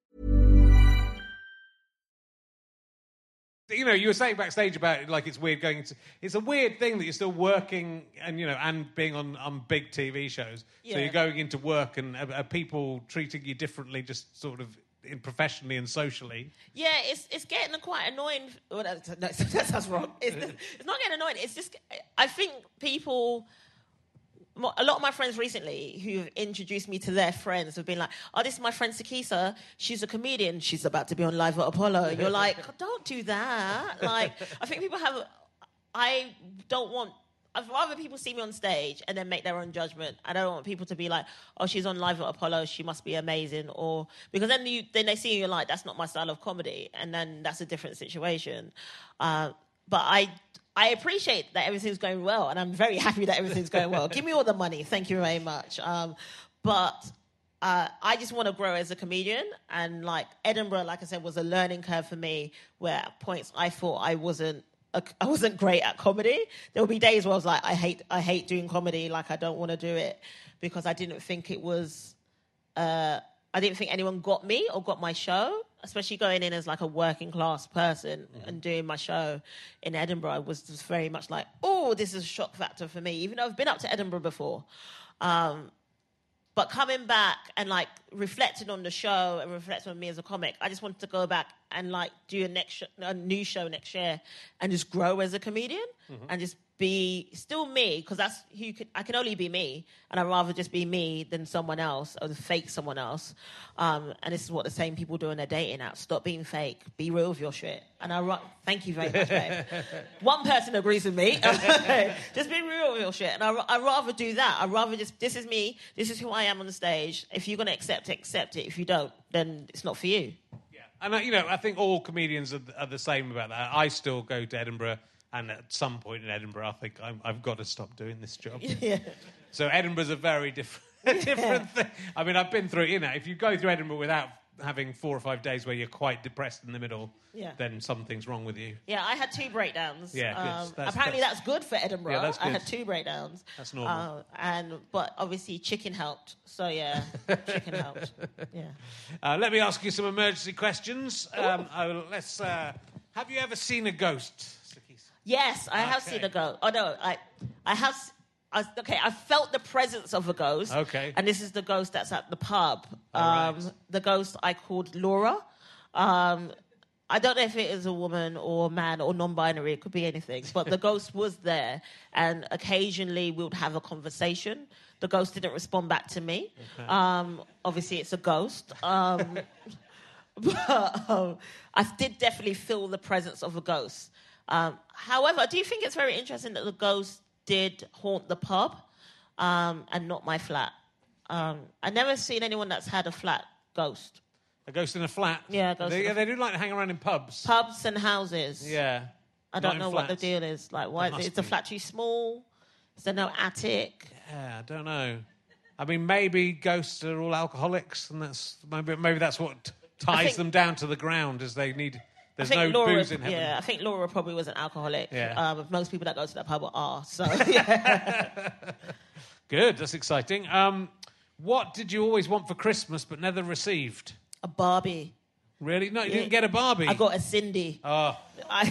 You know, you were saying backstage about it, like it's weird going To, It's a weird thing that you're still working and you know and being on on big TV shows. So you're going into work and are, are people treating you differently, just sort of in professionally and socially. Yeah, it's it's getting quite annoying. Well, that, that, that sounds wrong. It's, it's not getting annoying. It's just I think people. A lot of my friends recently who've introduced me to their friends have been like, "Oh, this is my friend Sikisa. She's a comedian. She's about to be on live at Apollo." And you're like, [LAUGHS] "Don't do that." Like, I think people have. I don't want. I'd rather people see me on stage and then make their own judgment. I don't want people to be like, "Oh, she's on live at Apollo. She must be amazing," or because then you then they see you're like that's not my style of comedy, and then that's a different situation. Uh, but I I appreciate that everything's going well, and I'm very [LAUGHS] happy that everything's going well. Give me all the money, thank you very much. Um, but uh, I just want to grow as a comedian, and like Edinburgh, like I said, was a learning curve for me. Where at points I thought I wasn't. a- I wasn't great at comedy. There will be days where I was like, I hate, I hate doing comedy. Like, I don't want to do it because I didn't think it was uh, I didn't think anyone got me or got my show, especially going in as like a working class person and doing my show in Edinburgh. Was just very much like, oh, this is a shock factor for me, even though I've been up to Edinburgh before. Um, but coming back and like reflecting on the show and reflecting on me as a comic, I just wanted to go back and like do a next sh- a new show next year and just grow as a comedian and just be still me because that's who you can, I can only be me and I'd rather just be me than someone else or fake someone else. Um, and this is what the same people do in their dating apps. Stop being fake. Be real with your shit. And I ra- thank you very much, babe. [LAUGHS] One person agrees with me. [LAUGHS] just be real with your shit. And I, I'd rather do that. I'd rather just, this is me. This is who I am on the stage. If you're going to accept it, accept it. If you don't, then it's not for you. Yeah, and uh, you know, I think all comedians are, are the same about that. I still go to Edinburgh, and at some point in Edinburgh, I think I'm, I've got to stop doing this job. [LAUGHS] Yeah. So Edinburgh's a very [LAUGHS] different, different thing. I mean, I've been through. You know, if you go through Edinburgh without having four or five days where you're quite depressed in the middle, Yeah. then something's wrong with you. Yeah, I had two breakdowns. Yeah. Um, That's- apparently, that's- that's, good for Edinburgh. Yeah, that's I had two breakdowns. That's normal. Uh, and but obviously, chicken helped. So yeah, chicken helped. [LAUGHS] Yeah. Uh, let me ask you some emergency questions. Um, oh, let's. Uh, have you ever seen a ghost? Yes, I have Okay. seen a ghost. Oh no, I, I have. I, okay, I felt the presence of a ghost. Okay. And this is the ghost that's at the pub. Um, right. The ghost I called Laura. Um, I don't know if it is a woman or a man or non-binary. It could be anything. But the [LAUGHS] ghost was there, and occasionally we would have a conversation. The ghost didn't respond back to me. Um, obviously, it's a ghost. Um, [LAUGHS] [LAUGHS] but um, I did definitely feel the presence of a ghost. Um, however, I do think it's very interesting that the ghost did haunt the pub um, and not my flat. Um, I've never seen anyone that's had a flat ghost. A ghost in a flat? Yeah, a ghost They, in a- they do like to hang around in pubs. Pubs and houses. Yeah. I Not don't in know what the flats. deal is. Like, why There is must the be. flat too small? Is there no attic? Yeah, I don't know. I mean, maybe ghosts are all alcoholics, and that's maybe maybe that's what ties think- them down to the ground, as they need. I There's think no Laura, booze in heaven. yeah, I think Laura probably was an alcoholic. Yeah. Um, most people that go to that pub are. So, [LAUGHS] yeah. Good, that's exciting. Um, what did you always want for Christmas but never received? a Barbie. Really? No, you Yeah. didn't get a Barbie. I got a Sindy. Oh, [LAUGHS] I,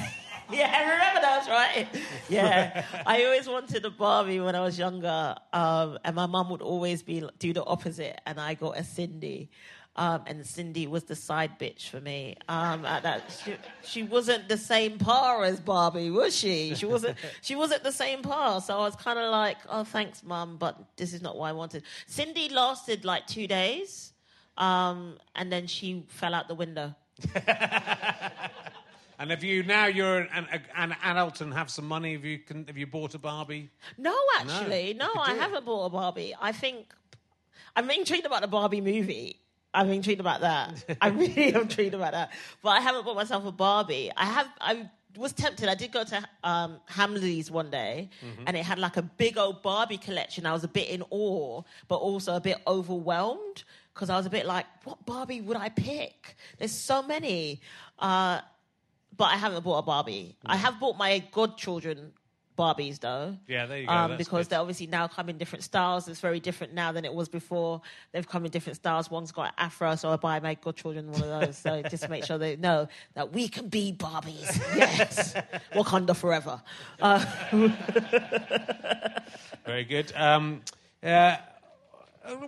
yeah, I remember that, right? Yeah, I always wanted a Barbie when I was younger, um, and my mum would always be do the opposite, and I got a Sindy. Um, and Sindy was the side bitch for me. Um, at that, she, she wasn't the same par as Barbie, was she? She wasn't. [LAUGHS] She wasn't the same par. So I was kind of like, "Oh, thanks, mum, but this is not what I wanted." Sindy lasted like two days, um, and then she fell out the window. [LAUGHS] And have you now you're an, an, an adult and have some money? Have you can, have you bought a Barbie? No, actually, no, could I haven't bought a Barbie. I think I'm intrigued about the Barbie movie. I'm intrigued about that. I [LAUGHS] really am intrigued about that. But I haven't bought myself a Barbie. I have. I was tempted. I did go to um, Hamleys one day, Mm-hmm. and it had like a big old Barbie collection. I was a bit in awe, but also a bit overwhelmed because I was a bit like, what Barbie would I pick? There's so many. Uh, but I haven't bought a Barbie. I have bought my godchildren Barbies though. Yeah, there you go, Um, because good. they obviously now come in different styles. It's very different now than it was before. They've come in different styles. One's got afro, so I buy my godchildren one of those. so [LAUGHS] just make sure they know that we can be Barbies. [LAUGHS] Yes, Wakanda forever. Uh, [LAUGHS] Very good. Um, uh,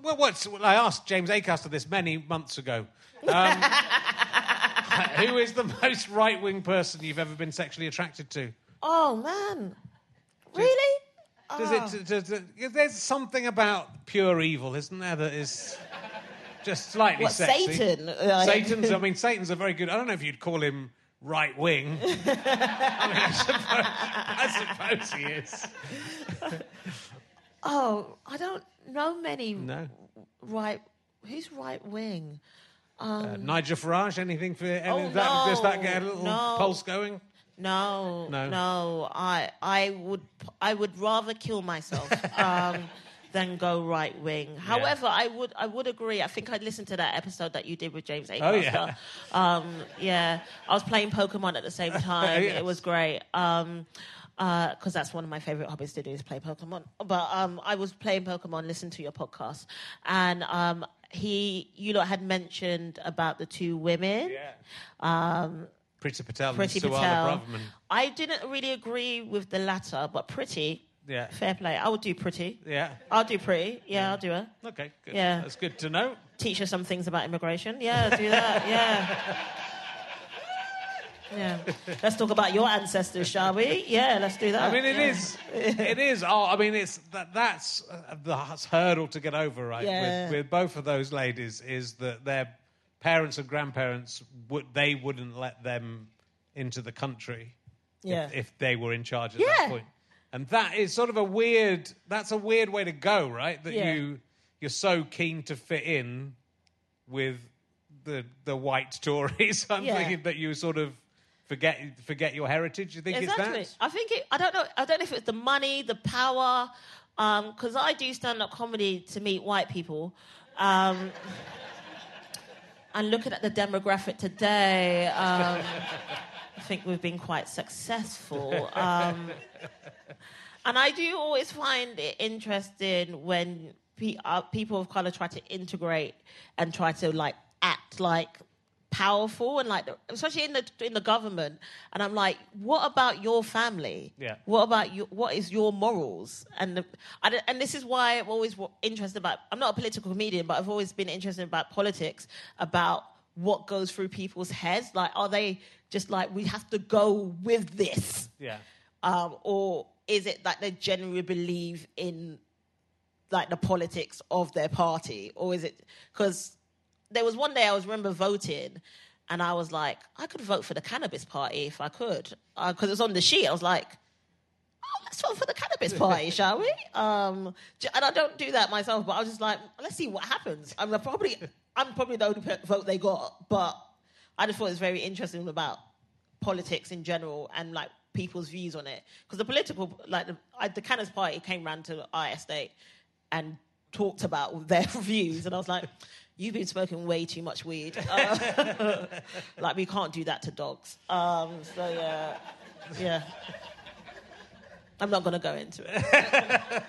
well, what's, well, I asked James Acaster this many months ago. Um, who is the most right wing person you've ever been sexually attracted to? oh man, really? Does it, does it, there's something about pure evil, isn't there, that is just slightly What sexy. Satan? Uh, Satan's, I [LAUGHS] mean, Satan's a very good, I don't know if you'd call him right wing. [LAUGHS] I, mean, I, suppose, I suppose he is. [LAUGHS] Oh, I don't know many No. right. Who's right wing? Uh, Nigel Farage, anything for any, Oh, that, does that get a little no. pulse going? No, No. no, I, I would, I would rather kill myself [LAUGHS] um, than go right wing. However, I would, I would agree. I think I listened to that episode that you did with James Acaster. Oh, yeah. um, yeah. I was playing Pokemon at the same [LAUGHS] time. Yes. It was great. Um, because that's one of my favorite hobbies to do is play Pokemon. But um, I was playing Pokemon, listening to your podcast, and um, he, you lot had mentioned about the two women. Yeah. Um, Priti Patel Pretty and Suella Braverman. I didn't really agree with the latter, but pretty. Yeah. Fair play. I would do pretty. Yeah. I'll do pretty. Yeah, I'll do her. Okay, good. Yeah. That's good to know. Teach her some things about immigration. Yeah, do that. Yeah. [LAUGHS] Yeah. Let's talk about your ancestors, shall we? Yeah, let's do that. I mean, it yeah. is. It is. Oh, I mean, it's that. That's uh, the hurdle to get over, right? Yeah. With, with both of those ladies, is that their parents and grandparents would they wouldn't let them into the country Yeah. if, if they were in charge at Yeah. that point. And that is sort of a weird. That's a weird way to go, right? That Yeah. you you're so keen to fit in with the the white Tories. [LAUGHS] I'm Yeah. thinking that you sort of forget forget your heritage. You think exactly. it's I think it. I don't know. I don't know if it's the money, the power, because I do stand-up comedy to meet white people. Um, and looking at the demographic today, um, I think we've been quite successful. Um, and I do always find it interesting when pe- uh, people of color try to integrate and try to like act like powerful and like especially in the in the government. And I'm like what about your family? Yeah. what about you what is your morals? And the, I and this is why I'm always interested about I'm not a political comedian but I've always been interested about politics about what goes through people's heads. Like are they just like we have to go with this? Yeah. um, or is it that they genuinely believe in like the politics of their party, or is it because there was one day I was remember voting, and I was like, I could vote for the cannabis party if I could, because it was on the sheet. I was like. Oh, let's vote for the cannabis party, [LAUGHS] shall we? Um, and I don't do that myself, but I was just like, let's see what happens. I'm probably, I'm probably the only vote they got, but I just thought it was very interesting about politics in general and like people's views on it. Because the political, like the, I, the Canners Party came round to our estate and talked about their [LAUGHS] views, and I was like, "You've been smoking way too much weed. [LAUGHS] Uh, [LAUGHS] like we can't do that to dogs." Um, so yeah, yeah. I'm not going to go into it.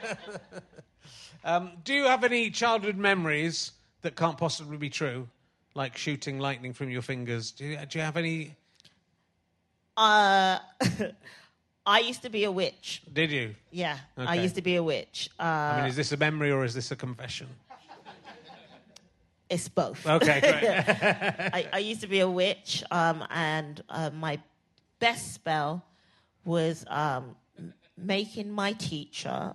[LAUGHS] Um, do you have any childhood memories that can't possibly be true, like shooting lightning from your fingers? Do you, do you have any? Uh, I used to be a witch. Did you? Yeah, I used to be a witch. Uh, I mean, is this a memory or is this a confession? It's both. Okay, great. [LAUGHS] I, I [LAUGHS] used to be a witch, um, and uh, my best spell was um, making my teacher.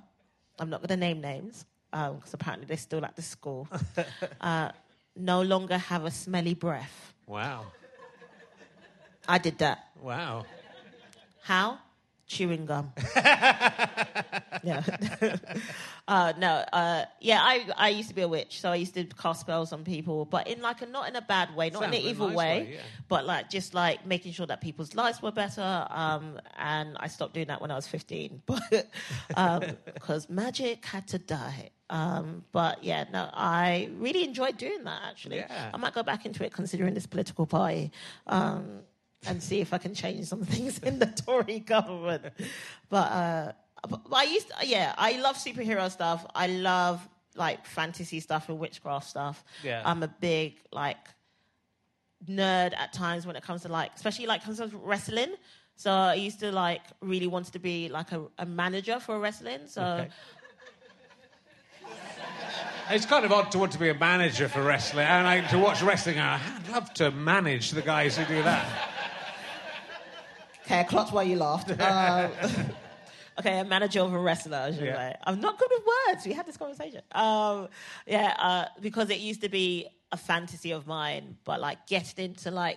I'm not going to name names because apparently they're still at the school. [LAUGHS] uh, no longer have a smelly breath. wow. I did that. Wow. How? Chewing gum. [LAUGHS] yeah. [LAUGHS] uh, no. Uh, yeah. I, I used to be a witch, so I used to cast spells on people, but in like a not in a bad way, not Sounds in an evil nice way, way, yeah. but like just like making sure that people's lives were better. Um, and I stopped doing that when I was fifteen, [LAUGHS] but because magic had to die. Um, but yeah, no, I really enjoyed doing that. Actually, Yeah. I might go back into it considering this political party. Um, and see if I can change some things in the [LAUGHS] Tory government. But, uh, but I used, to, yeah, I love superhero stuff. I love like fantasy stuff and witchcraft stuff. Yeah. I'm a big like nerd at times when it comes to like, especially like comes to wrestling. So I used to like really wanted to be like a, a manager for wrestling. So Okay. It's kind of odd to want to be a manager for wrestling and I, to watch wrestling. I'd love to manage the guys who do that. Okay, I clocked why you laughed. [LAUGHS] Um, [LAUGHS] okay, a manager of a wrestler, Yeah. I'm not good with words. We had this conversation. Um, yeah, uh, because it used to be a fantasy of mine, but like getting into like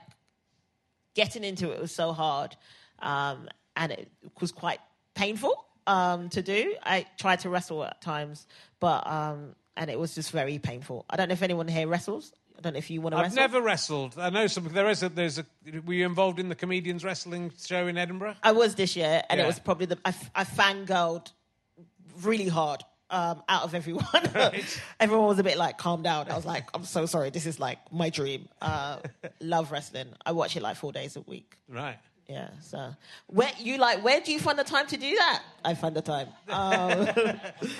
getting into it was so hard, um, and it was quite painful um, to do. I tried to wrestle at times, but um, and it was just very painful. I don't know if anyone here wrestles. I don't know if you want to I've wrestle. never wrestled. I know some. There is a. There's a. Were you involved in the comedians wrestling show in Edinburgh? I was this year, and Yeah. it was probably the I, I fangirled really hard um, out of everyone. [LAUGHS] Right. [LAUGHS] everyone was a bit like, calm down. I was like, I'm so sorry. This is like my dream. Uh, love wrestling. I watch it like four days a week. Right. Yeah. So where you like? Where do you find the time to do that? I find the time. [LAUGHS] Um,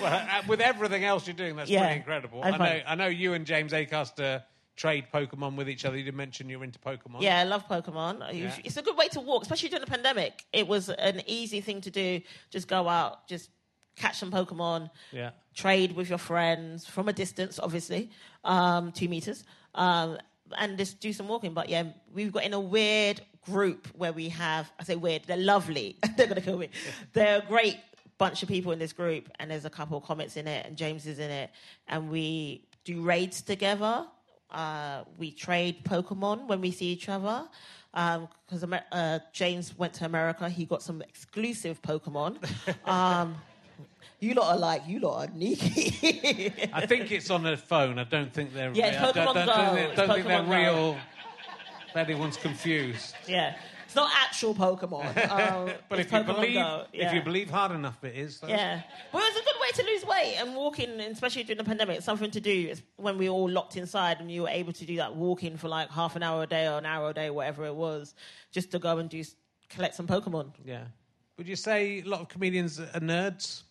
Well, uh, with everything else you're doing, that's Yeah. pretty incredible. I I, know. I know you and James Acaster trade Pokemon with each other. You did mention you're into Pokemon. Yeah, I love Pokemon. Yeah. It's a good way to walk, especially during the pandemic. It was an easy thing to do. Just go out, just catch some Pokemon, Yeah. trade with your friends from a distance, obviously, um, two meters, um, and just do some walking. But yeah, we've got in a weird group where we have, I say weird, they're lovely. [LAUGHS] they're going to kill me. [LAUGHS] They're a great bunch of people in this group, and there's a couple of comments in it, and James is in it, and we do raids together. Uh, we trade Pokemon when we see each other. Because uh, James went to America, he got some exclusive Pokemon. [LAUGHS] Um, you lot are like, you lot are sneaky. I think it's on a phone. I don't think they're. Yeah, it's I don't, Pokemon don't, Go. don't, It's don't think they're real. Anyone's confused. yeah, it's not actual Pokemon. [LAUGHS] Um, But if you believe, Go. if you believe hard enough, it is. though. Yeah. Well, it's a good way to lose weight and walking, especially during the pandemic. It's something to do. It's when we were all locked inside and you were able to do that walking for like half an hour a day or an hour a day, whatever it was, just to go and do collect some Pokemon. Yeah. Would you say a lot of comedians are nerds?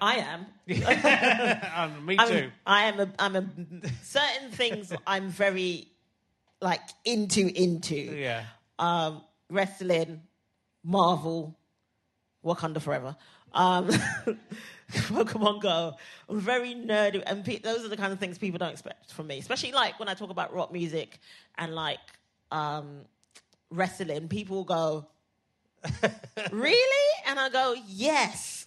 I am. [LAUGHS] Um, me [LAUGHS] I'm, too. I am a. I'm a. Certain things I'm very like into into. Yeah. um, wrestling, Marvel, Wakanda Forever, um, [LAUGHS] Pokemon Go. I'm very nerdy, and pe- those are the kind of things people don't expect from me. Especially like when I talk about rock music and like um, wrestling, people go, [LAUGHS] "Really?" And I go, "Yes."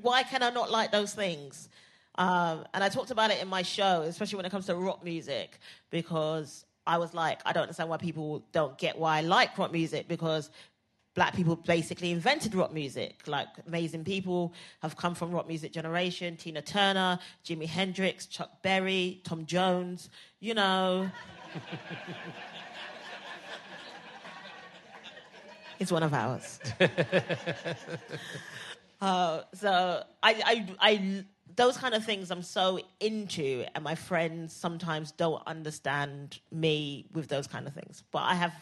Why can I not like those things? Um, and I talked about it in my show, especially when it comes to rock music, because I was like, I don't understand why people don't get why I like rock music because black people basically invented rock music. Like amazing people have come from rock music generation: Tina Turner, Jimi Hendrix, Chuck Berry, Tom Jones. You know. [LAUGHS] It's one of ours. [LAUGHS] Uh, so I, I, I, those kind of things I'm so into, and my friends sometimes don't understand me with those kind of things. But I have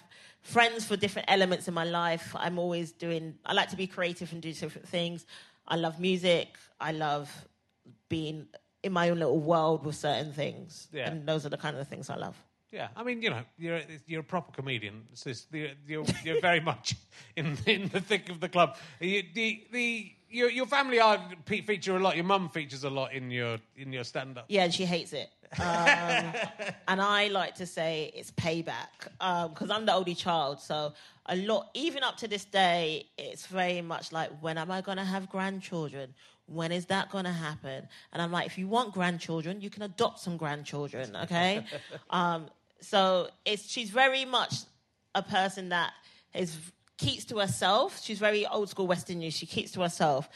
friends for different elements in my life. I'm always doing. I like to be creative and do different things. I love music. I love being in my own little world with certain things, Yeah. and those are the kind of things I love. Yeah, I mean, you know, you're you're a proper comedian. Just, you're, you're you're very [LAUGHS] much in in the thick of the club. You, the the your your family are pe- feature a lot. Your mum features a lot in your in your stand up. Yeah, and she hates it. [LAUGHS] Um, and I like to say it's payback because I'm the only child. So a lot, even up to this day, it's very much like, when am I going to have grandchildren? When is that going to happen? And I'm like, if you want grandchildren, you can adopt some grandchildren, okay? [LAUGHS] um, so it's she's very much a person that is keeps to herself. She's very old school Western news. She keeps to herself.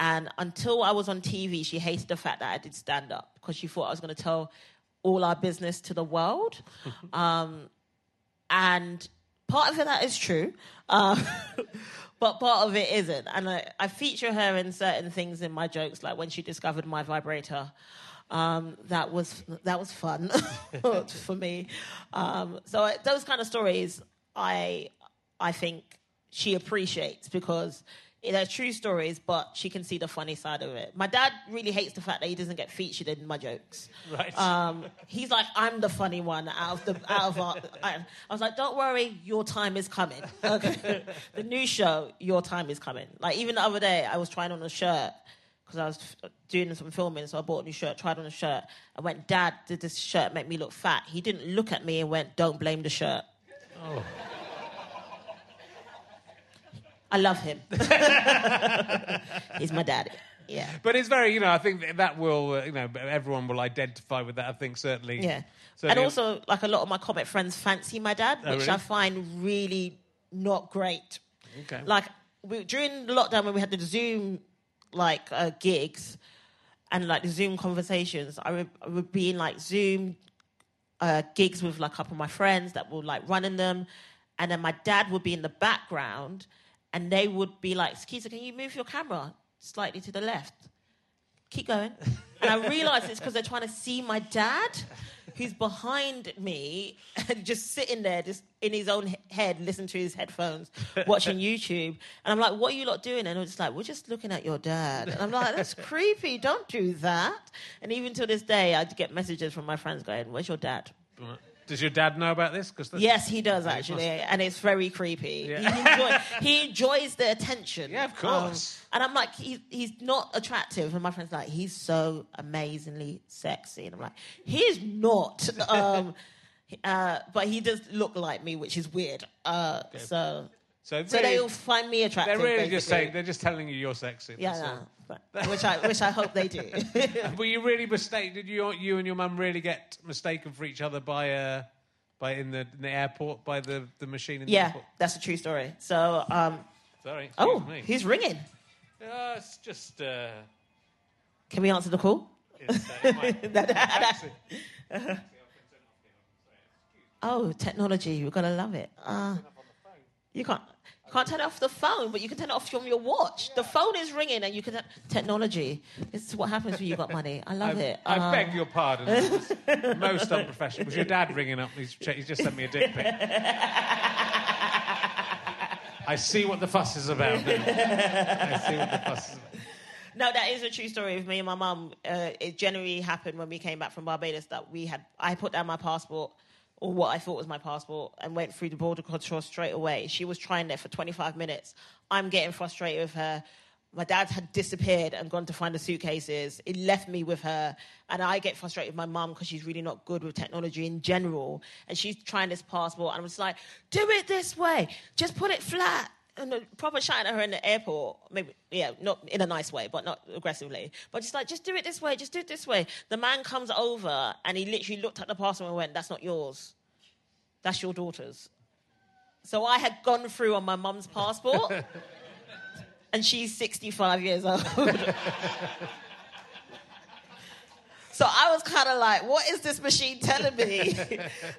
And until I was on TV, she hated the fact that I did stand up because she thought I was going to tell all our business to the world. [LAUGHS] um, and part of that is true, uh, [LAUGHS] but part of it isn't. And I, I, feature her in certain things in my jokes, like when she discovered my vibrator. Um, that was that was fun [LAUGHS] for me. Um, so those kind of stories, I I think she appreciates because they're true stories, but she can see the funny side of it. My dad really hates the fact that he doesn't get featured in my jokes. Right. Um, he's like, I'm the funny one out of the out of our. I, I was like, don't worry, your time is coming. Okay. [LAUGHS] the new show, your time is coming. Like even the other day, I was trying on a shirt because I was doing some filming, so I bought a new shirt, tried on a shirt. I went, Dad, did this shirt make me look fat? He didn't look at me and went, Don't blame the shirt. Oh. I love him. [LAUGHS] He's my daddy. Yeah. But it's very, you know, I think that will, uh, you know, everyone will identify with that. I think certainly. Yeah. certainly and also, like a lot of my comic friends fancy my dad, Oh, which really? I find really not great. Okay. Like we, during the lockdown when we had the Zoom like uh, gigs and like the Zoom conversations, I would, I would be in like Zoom uh, gigs with like a couple of my friends that were like running them, and then my dad would be in the background, and they would be like, "Skeeter, can you move your camera slightly to the left?" Keep going. [LAUGHS] And I realized it's because they're trying to see my dad, who's behind me, and just sitting there, just in his own head, listening to his headphones, watching [LAUGHS] YouTube. And I'm like, what are you lot doing? And they're just like, we're just looking at your dad. And I'm like, that's [LAUGHS] creepy. Don't do that. And even to this day, I get messages from my friends going, where's your dad? Does your dad know about this? Because Yes, he does actually, and it's very creepy. He, enjoy, he enjoys the attention. Yeah, of course. Um, and I'm like, he, he's not attractive, and my friend's like, he's so amazingly sexy, and I'm like, he's not. [LAUGHS] Um, uh, but he does look like me, which is weird. Uh, So, So, so really- they all find me attractive. They're really just saying, they're just telling you you're sexy. yeah, that's no, all. which I which I hope they do. [LAUGHS] Were you really mistaken? Did you you and your mum really get mistaken for each other by uh, by in the in the airport by the, the machine in the yeah, airport? that's a true story. So, um, Sorry. Oh, me. he's ringing. Uh, it's just. Uh, Can we answer the call? it's, [LAUGHS] my taxi. Oh, technology, you're gonna love it. Uh, you can't can't turn it off the phone, but you can turn it off from your watch. The phone is ringing, and you can technology. This is what happens when you've got money. I love I, it. I Uh, beg your pardon. [LAUGHS] Most unprofessional. Was your dad ringing up? He's, he's just sent me a dick pic. I see what the fuss is about. now. I see what the fuss is about. No, that is a true story with me and my mum. Uh, it generally happened when we came back from Barbados that we had. I put down my passport, or what I thought was my passport, and went through the border control straight away. She was trying there for 25 minutes. I'm getting frustrated with her. My dad had disappeared and gone to find the suitcases. It left me with her, and I get frustrated with my mum because she's really not good with technology in general. And she's trying this passport, and I'm just like, do it this way. Just put it flat and uh, proper shouting at her in the airport. Maybe, yeah, not in a nice way, but not aggressively. But just like, just do it this way, just do it this way. The man comes over and he literally looked at the passport and went, "That's not yours. That's your daughter's." So I had gone through on my mum's passport, [LAUGHS] and she's sixty-five years old. [LAUGHS] So I was kind of like, what is this machine telling me?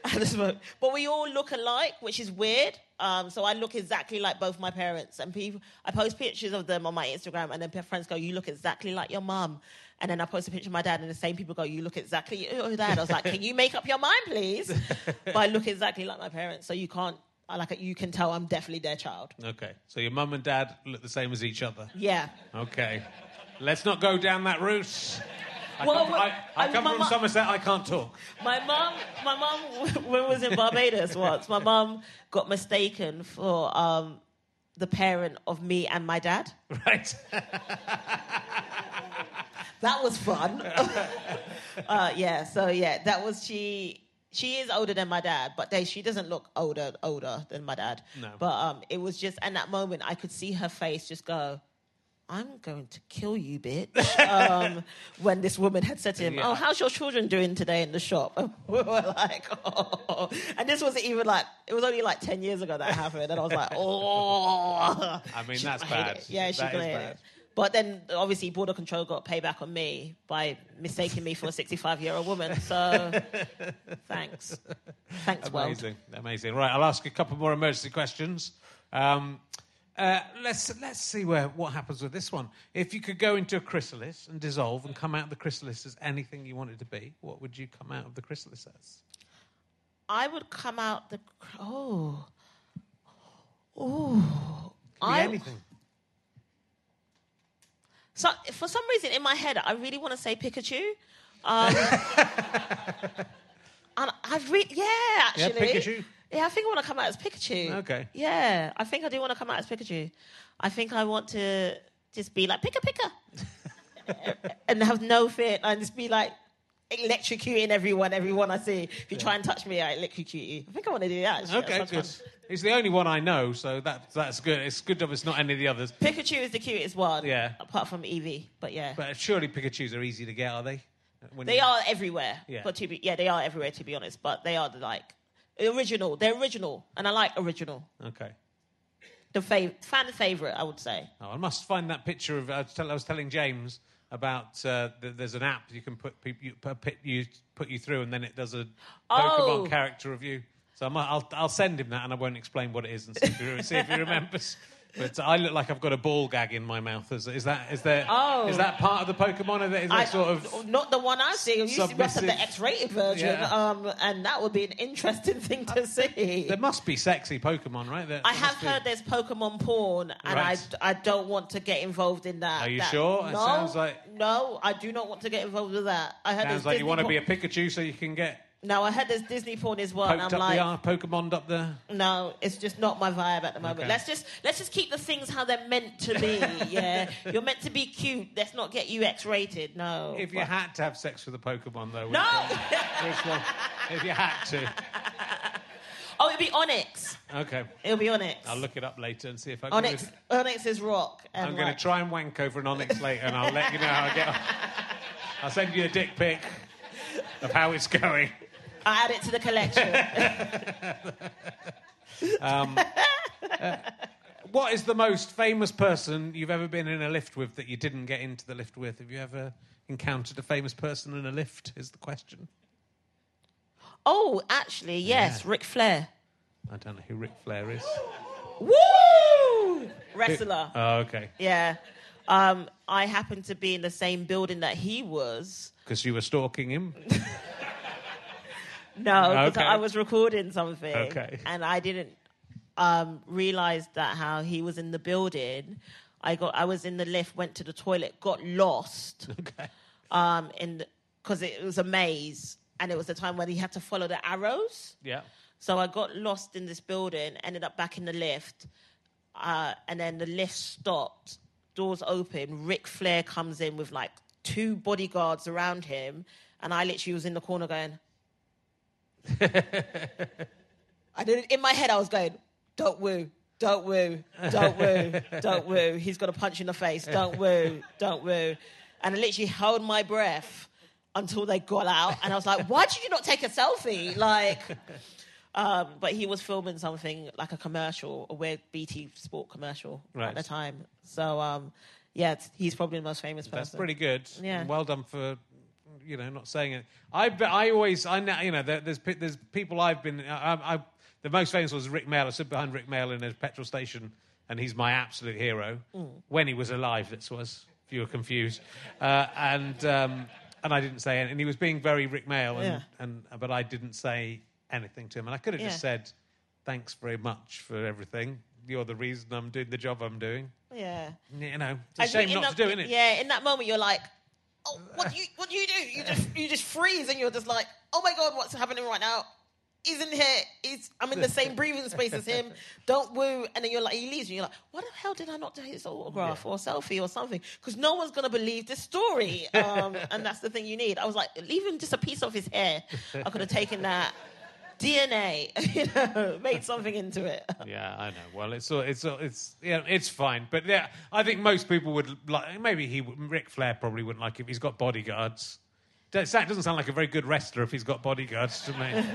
And this one- but we all look alike, which is weird. Um, so I look exactly like both my parents. And people, I post pictures of them on my Instagram, and then friends go, you look exactly like your mum. And then I post a picture of my dad, and the same people go, you look exactly like your dad. I was like, can you make up your mind, please? [LAUGHS] but I look exactly like my parents, so you can't, I like, you can tell I'm definitely their child. Okay, so your mum and dad look the same as each other. Yeah. Okay, let's not go down that route. I Well, come, I, I I- come from mu- Somerset. I can't talk. My mum, my mum, [LAUGHS] when was in Barbados once, my mum got mistaken for um, the parent of me and my dad. Right. [LAUGHS] That was fun. [LAUGHS] uh, yeah, so yeah, that was she. She is older than my dad, but they, she doesn't look older older than my dad. No. But um, it was just, and that moment, I could see her face just go. I'm going to kill you, bitch. um, [LAUGHS] when this woman had said to him, Yeah. "Oh, how's your children doing today in the shop?" And [LAUGHS] we were like, "Oh," and this wasn't even like it was only like ten years ago that happened, and I was like, [LAUGHS] "Oh." I mean, She- that's bad. it. Yeah, she That is hated bad. it. But then, obviously, border control got payback on me by mistaking me for a 65 year old woman. So, thanks. Thanks, world. Amazing, amazing. Right, I'll ask a couple more emergency questions. Um, uh, let's let's see where what happens with this one. If you could go into a chrysalis and dissolve and come out of the chrysalis as anything you wanted to be, what would you come out of the chrysalis as? I would come out the. Oh. Oh. I, anything. So, for some reason, in my head, I really want to say Pikachu. Um, [LAUGHS] and I've re- yeah, Yeah, actually. Pikachu? Yeah, I think I want to come out as Pikachu. Okay. Yeah, I think I do want to come out as Pikachu. I think I want to just be like Pika Pika, [LAUGHS] and have no fear, and just be like electrocuting everyone, everyone I see. If you try and touch me, I electrocute you. I think I want to do that. actually. Okay, good. fun. He's the only one I know, so that that's good. It's good if it's not any of the others. Pikachu is the cutest one. Yeah. Apart from Eevee, but yeah. But surely Pikachu's are easy to get, are they? When They you- are everywhere. Yeah. But to be yeah, they are everywhere to be honest. But they are the like original. They're original, and I like original. Okay. The fav- fan favorite, I would say. Oh, I must find that picture of. I was, tell, I was telling James about uh, th- there's an app you can put people you, put, you put you through, and then it does a Pokemon Oh. character review. So I might, I'll I'll send him that, and I won't explain what it is, and see if he, see if he remembers. [LAUGHS] But I look like I've got a ball gag in my mouth. Is, is that is there? Oh. Is that part of the Pokemon? Is that, is that I, sort of? not the one I see. You see submissive- the X-rated version, Yeah. um, and that would be an interesting [LAUGHS] thing to see. There must be sexy Pokemon, right? There, I there have be- heard there's Pokemon porn, and Right. I, I don't want to get involved in that. Are you That- sure? It No, sounds like- no, I do not want to get involved with that. I heard Sounds like you want to be a Pikachu, so you can get No, I heard there's Disney porn as well, and I'm like, the arm, Pokemon up there. No, it's just not my vibe at the moment. Okay. Let's just let's just keep the things how they're meant to be. [LAUGHS] Yeah, you're meant to be cute. Let's not get you X-rated. No. If you But- had to have sex with a Pokemon, though, no. one- [LAUGHS] which one? If you had to, oh, it'll be Onix. okay. It'll be Onix. I'll look it up later and see if I can. Onix. Onix is rock. I'm going to try and wank over an Onix later, and I'll let you know how I get on. I'll send you a dick pic of how it's going. I add it to the collection. [LAUGHS] What is the most famous person you've ever been in a lift with that you didn't get into the lift with? Have you ever encountered a famous person in a lift? Is the question. oh, actually, yes, Ric Flair. I don't know who Ric Flair is. Woo! Wrestler. Oh, okay. Yeah. Um, I happened to be in the same building that he was. Because you were stalking him. [LAUGHS] No, because Okay. I was recording something. Okay. And I didn't um, realize that how he was in the building. I got I was in the lift, went to the toilet, got lost. [LAUGHS] Okay. Um, in because it was a maze, and it was the time when he had to follow the arrows. Yeah. So I got lost in this building, ended up back in the lift, uh, and then the lift stopped, doors open. Ric Flair comes in with like two bodyguards around him, and I literally was in the corner going. I didn't. In my head, I was going, "Don't woo, don't woo, don't woo, don't woo." He's got a punch in the face. Don't woo, don't woo. And I literally held my breath until they got out, and I was like, "Why did you not take a selfie?" Like. Um, but he was filming something like a commercial, a weird BT Sport commercial Right. at the time. So, um, yeah, he's probably the most famous person. That's pretty good. Yeah. Well done for, you know, not saying it. I, I always, I know, you know, there, there's there's people I've been. I, I, the most famous was Rik Mayall. I stood behind Rik Mayall in a petrol station, and he's my absolute hero Mm. when he was alive. This was, if you were confused, uh, and um, and I didn't say anything. And he was being very Rik Mayall, and, Yeah. and but I didn't say anything to him, and I could have just said, "Thanks very much for everything. You're the reason I'm doing the job I'm doing." Yeah. You know, it's I shame not that- to do, isn't it? Yeah, in that moment, you're like, oh, what do you what do you do? You just you just freeze and you're just like, oh my god, what's happening right now? He's in here. I'm in the same breathing space as him. Don't woo. And then you're like, he leaves and you're like, what the hell did I not do his autograph or selfie or something? Because no one's gonna believe this story. [LAUGHS] Um, and that's the thing you need. I was like, even just a piece of his hair, I could have taken that. DNA, [LAUGHS] you know, made something into it. Yeah, I know. Well, it's all- it's all- it's yeah, it's fine. But yeah, I think most people would like. Maybe he, Ric Flair, probably wouldn't like if he's got bodyguards. That doesn't sound like a very good wrestler if he's got bodyguards to me. [LAUGHS]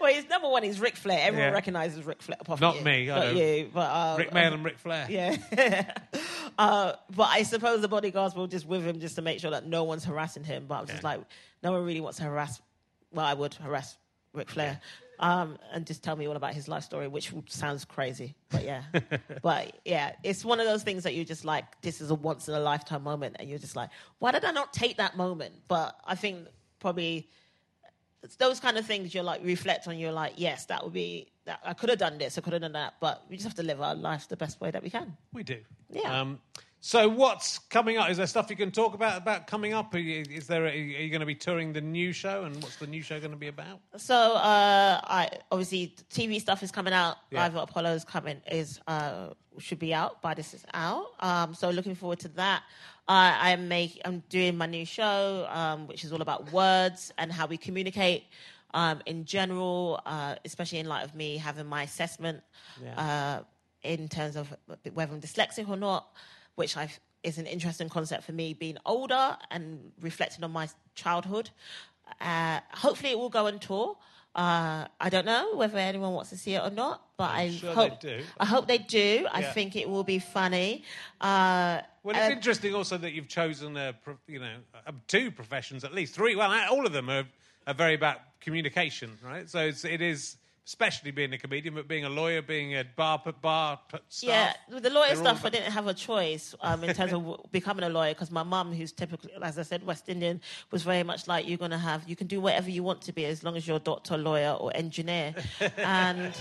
Well, he's number one. He's Ric Flair. Everyone Yeah. recognizes Ric Flair. Apart Not from me, you, I not don't. you. But uh, Rik Mayall and Ric Flair. [LAUGHS] Yeah. Uh, but I suppose the bodyguards were just with him just to make sure that no one's harassing him. But I was just like, no one really wants to harass. Well, I would harass Ric Flair. Um, and just tell me all about his life story, which sounds crazy, but yeah, [LAUGHS] but yeah, it's one of those things that you're just like, this is a once in a lifetime moment, and you're just like, why did I not take that moment? But I think probably it's those kind of things you're like reflect on. You're like, yes, that would be that. I could have done this, I could have done that, but we just have to live our life the best way that we can. We do. Yeah. Um, so what's coming up? Is there stuff you can talk about about coming up? Are you, is there? Are you going to be touring the new show? And what's the new show going to be about? So uh, I obviously TV stuff is coming out. Yeah. Live at Apollo is coming is uh, should be out by this is out. Um, so looking forward to that. Uh, I am make I'm doing my new show, um, which is all about words and how we communicate. Um, in general, uh, especially in light of me having my assessment uh, in terms of whether I'm dyslexic or not, which I is an interesting concept for me, being older and reflecting on my childhood. Uh, hopefully, it will go on tour. Uh, I don't know whether anyone wants to see it or not, but i sure they hope do. I hope they do. I Yeah. think it will be funny. Uh, Well, it's uh, interesting also that you've chosen, pro- you know, uh, two professions at least, three. Well, all of them are, are very about communication, right? So it's, it is, especially being a comedian, but being a lawyer, being a bar bar staff. Yeah, with the lawyer stuff, I didn't have a choice um, in terms of becoming a lawyer because my mum, who's typically, as I said, West Indian, was very much like you're going to have, you can do whatever you want to be as long as you're a doctor, lawyer, or engineer, and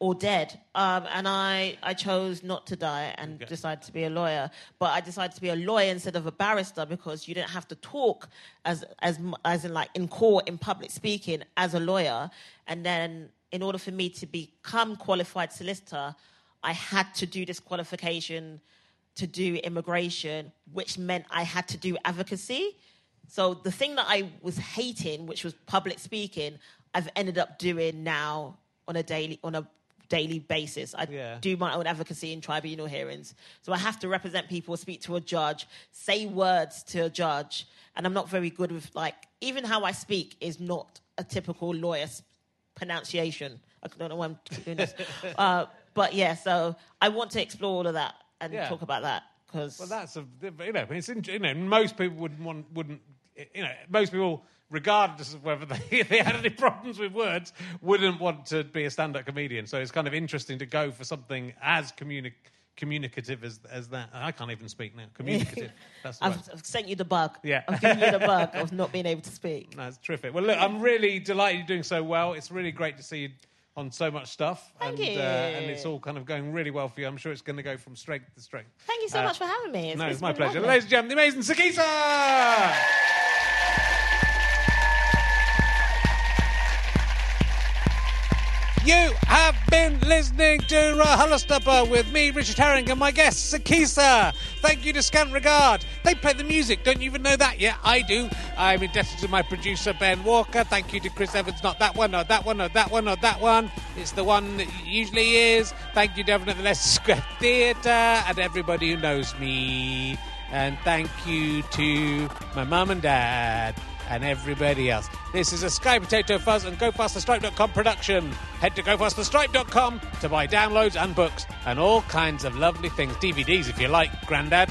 or dead. Um, and I, I chose not to die and decided to be a lawyer. But I decided to be a lawyer instead of a barrister because you didn't have to talk as as as in like in court in public speaking as a lawyer. And then in order for me to become qualified solicitor, I had to do this qualification to do immigration, which meant I had to do advocacy. So the thing that I was hating, which was public speaking, I've ended up doing now on a daily on a daily basis. I Yeah. do my own advocacy in tribunal hearings. So I have to represent people, speak to a judge, say words to a judge, and I'm not very good with like even how I speak is not a typical lawyer s- pronunciation. I don't know why I'm doing this, [LAUGHS] uh, but yeah. So I want to explore all of that and Yeah. talk about that because Well, that's a you know, it's you know, most people wouldn't want wouldn't you know, most people, regardless of whether they, [LAUGHS] they had any problems with words, wouldn't want to be a stand-up comedian. So it's kind of interesting to go for something as communi- communicative as as that. I can't even speak now. Communicative. [LAUGHS] That's the I've, word. I've sent you the bug. Yeah. I've given you the [LAUGHS] bug of not being able to speak. That's terrific. Well, look, I'm really delighted you're doing so well. It's really great to see you on so much stuff. Thank and, you. Uh, and it's all kind of going really well for you. I'm sure it's going to go from strength to strength. Thank you so Uh, much for having me. no, it's, my pleasure. lovely. Ladies and gentlemen, the amazing Sikisa! You have been listening to RHLSTP with me, Richard Herring, and my guest, Sikisa. Thank you to Scant Regard. They play the music, don't you even know that yet? I do. I'm indebted to my producer, Ben Walker. Thank you to Chris Evans, not that one, not that one, not that one, not that one. It's the one that usually is. Thank you to everyone at the Leicester Square Theatre and everybody who knows me. And thank you to my mum and dad and everybody else. This is a Sky Potato Fuzz and GoFasterStripe.com production. Head to GoFasterStripe.com to buy downloads and books and all kinds of lovely things. DVDs if you like, Grandad.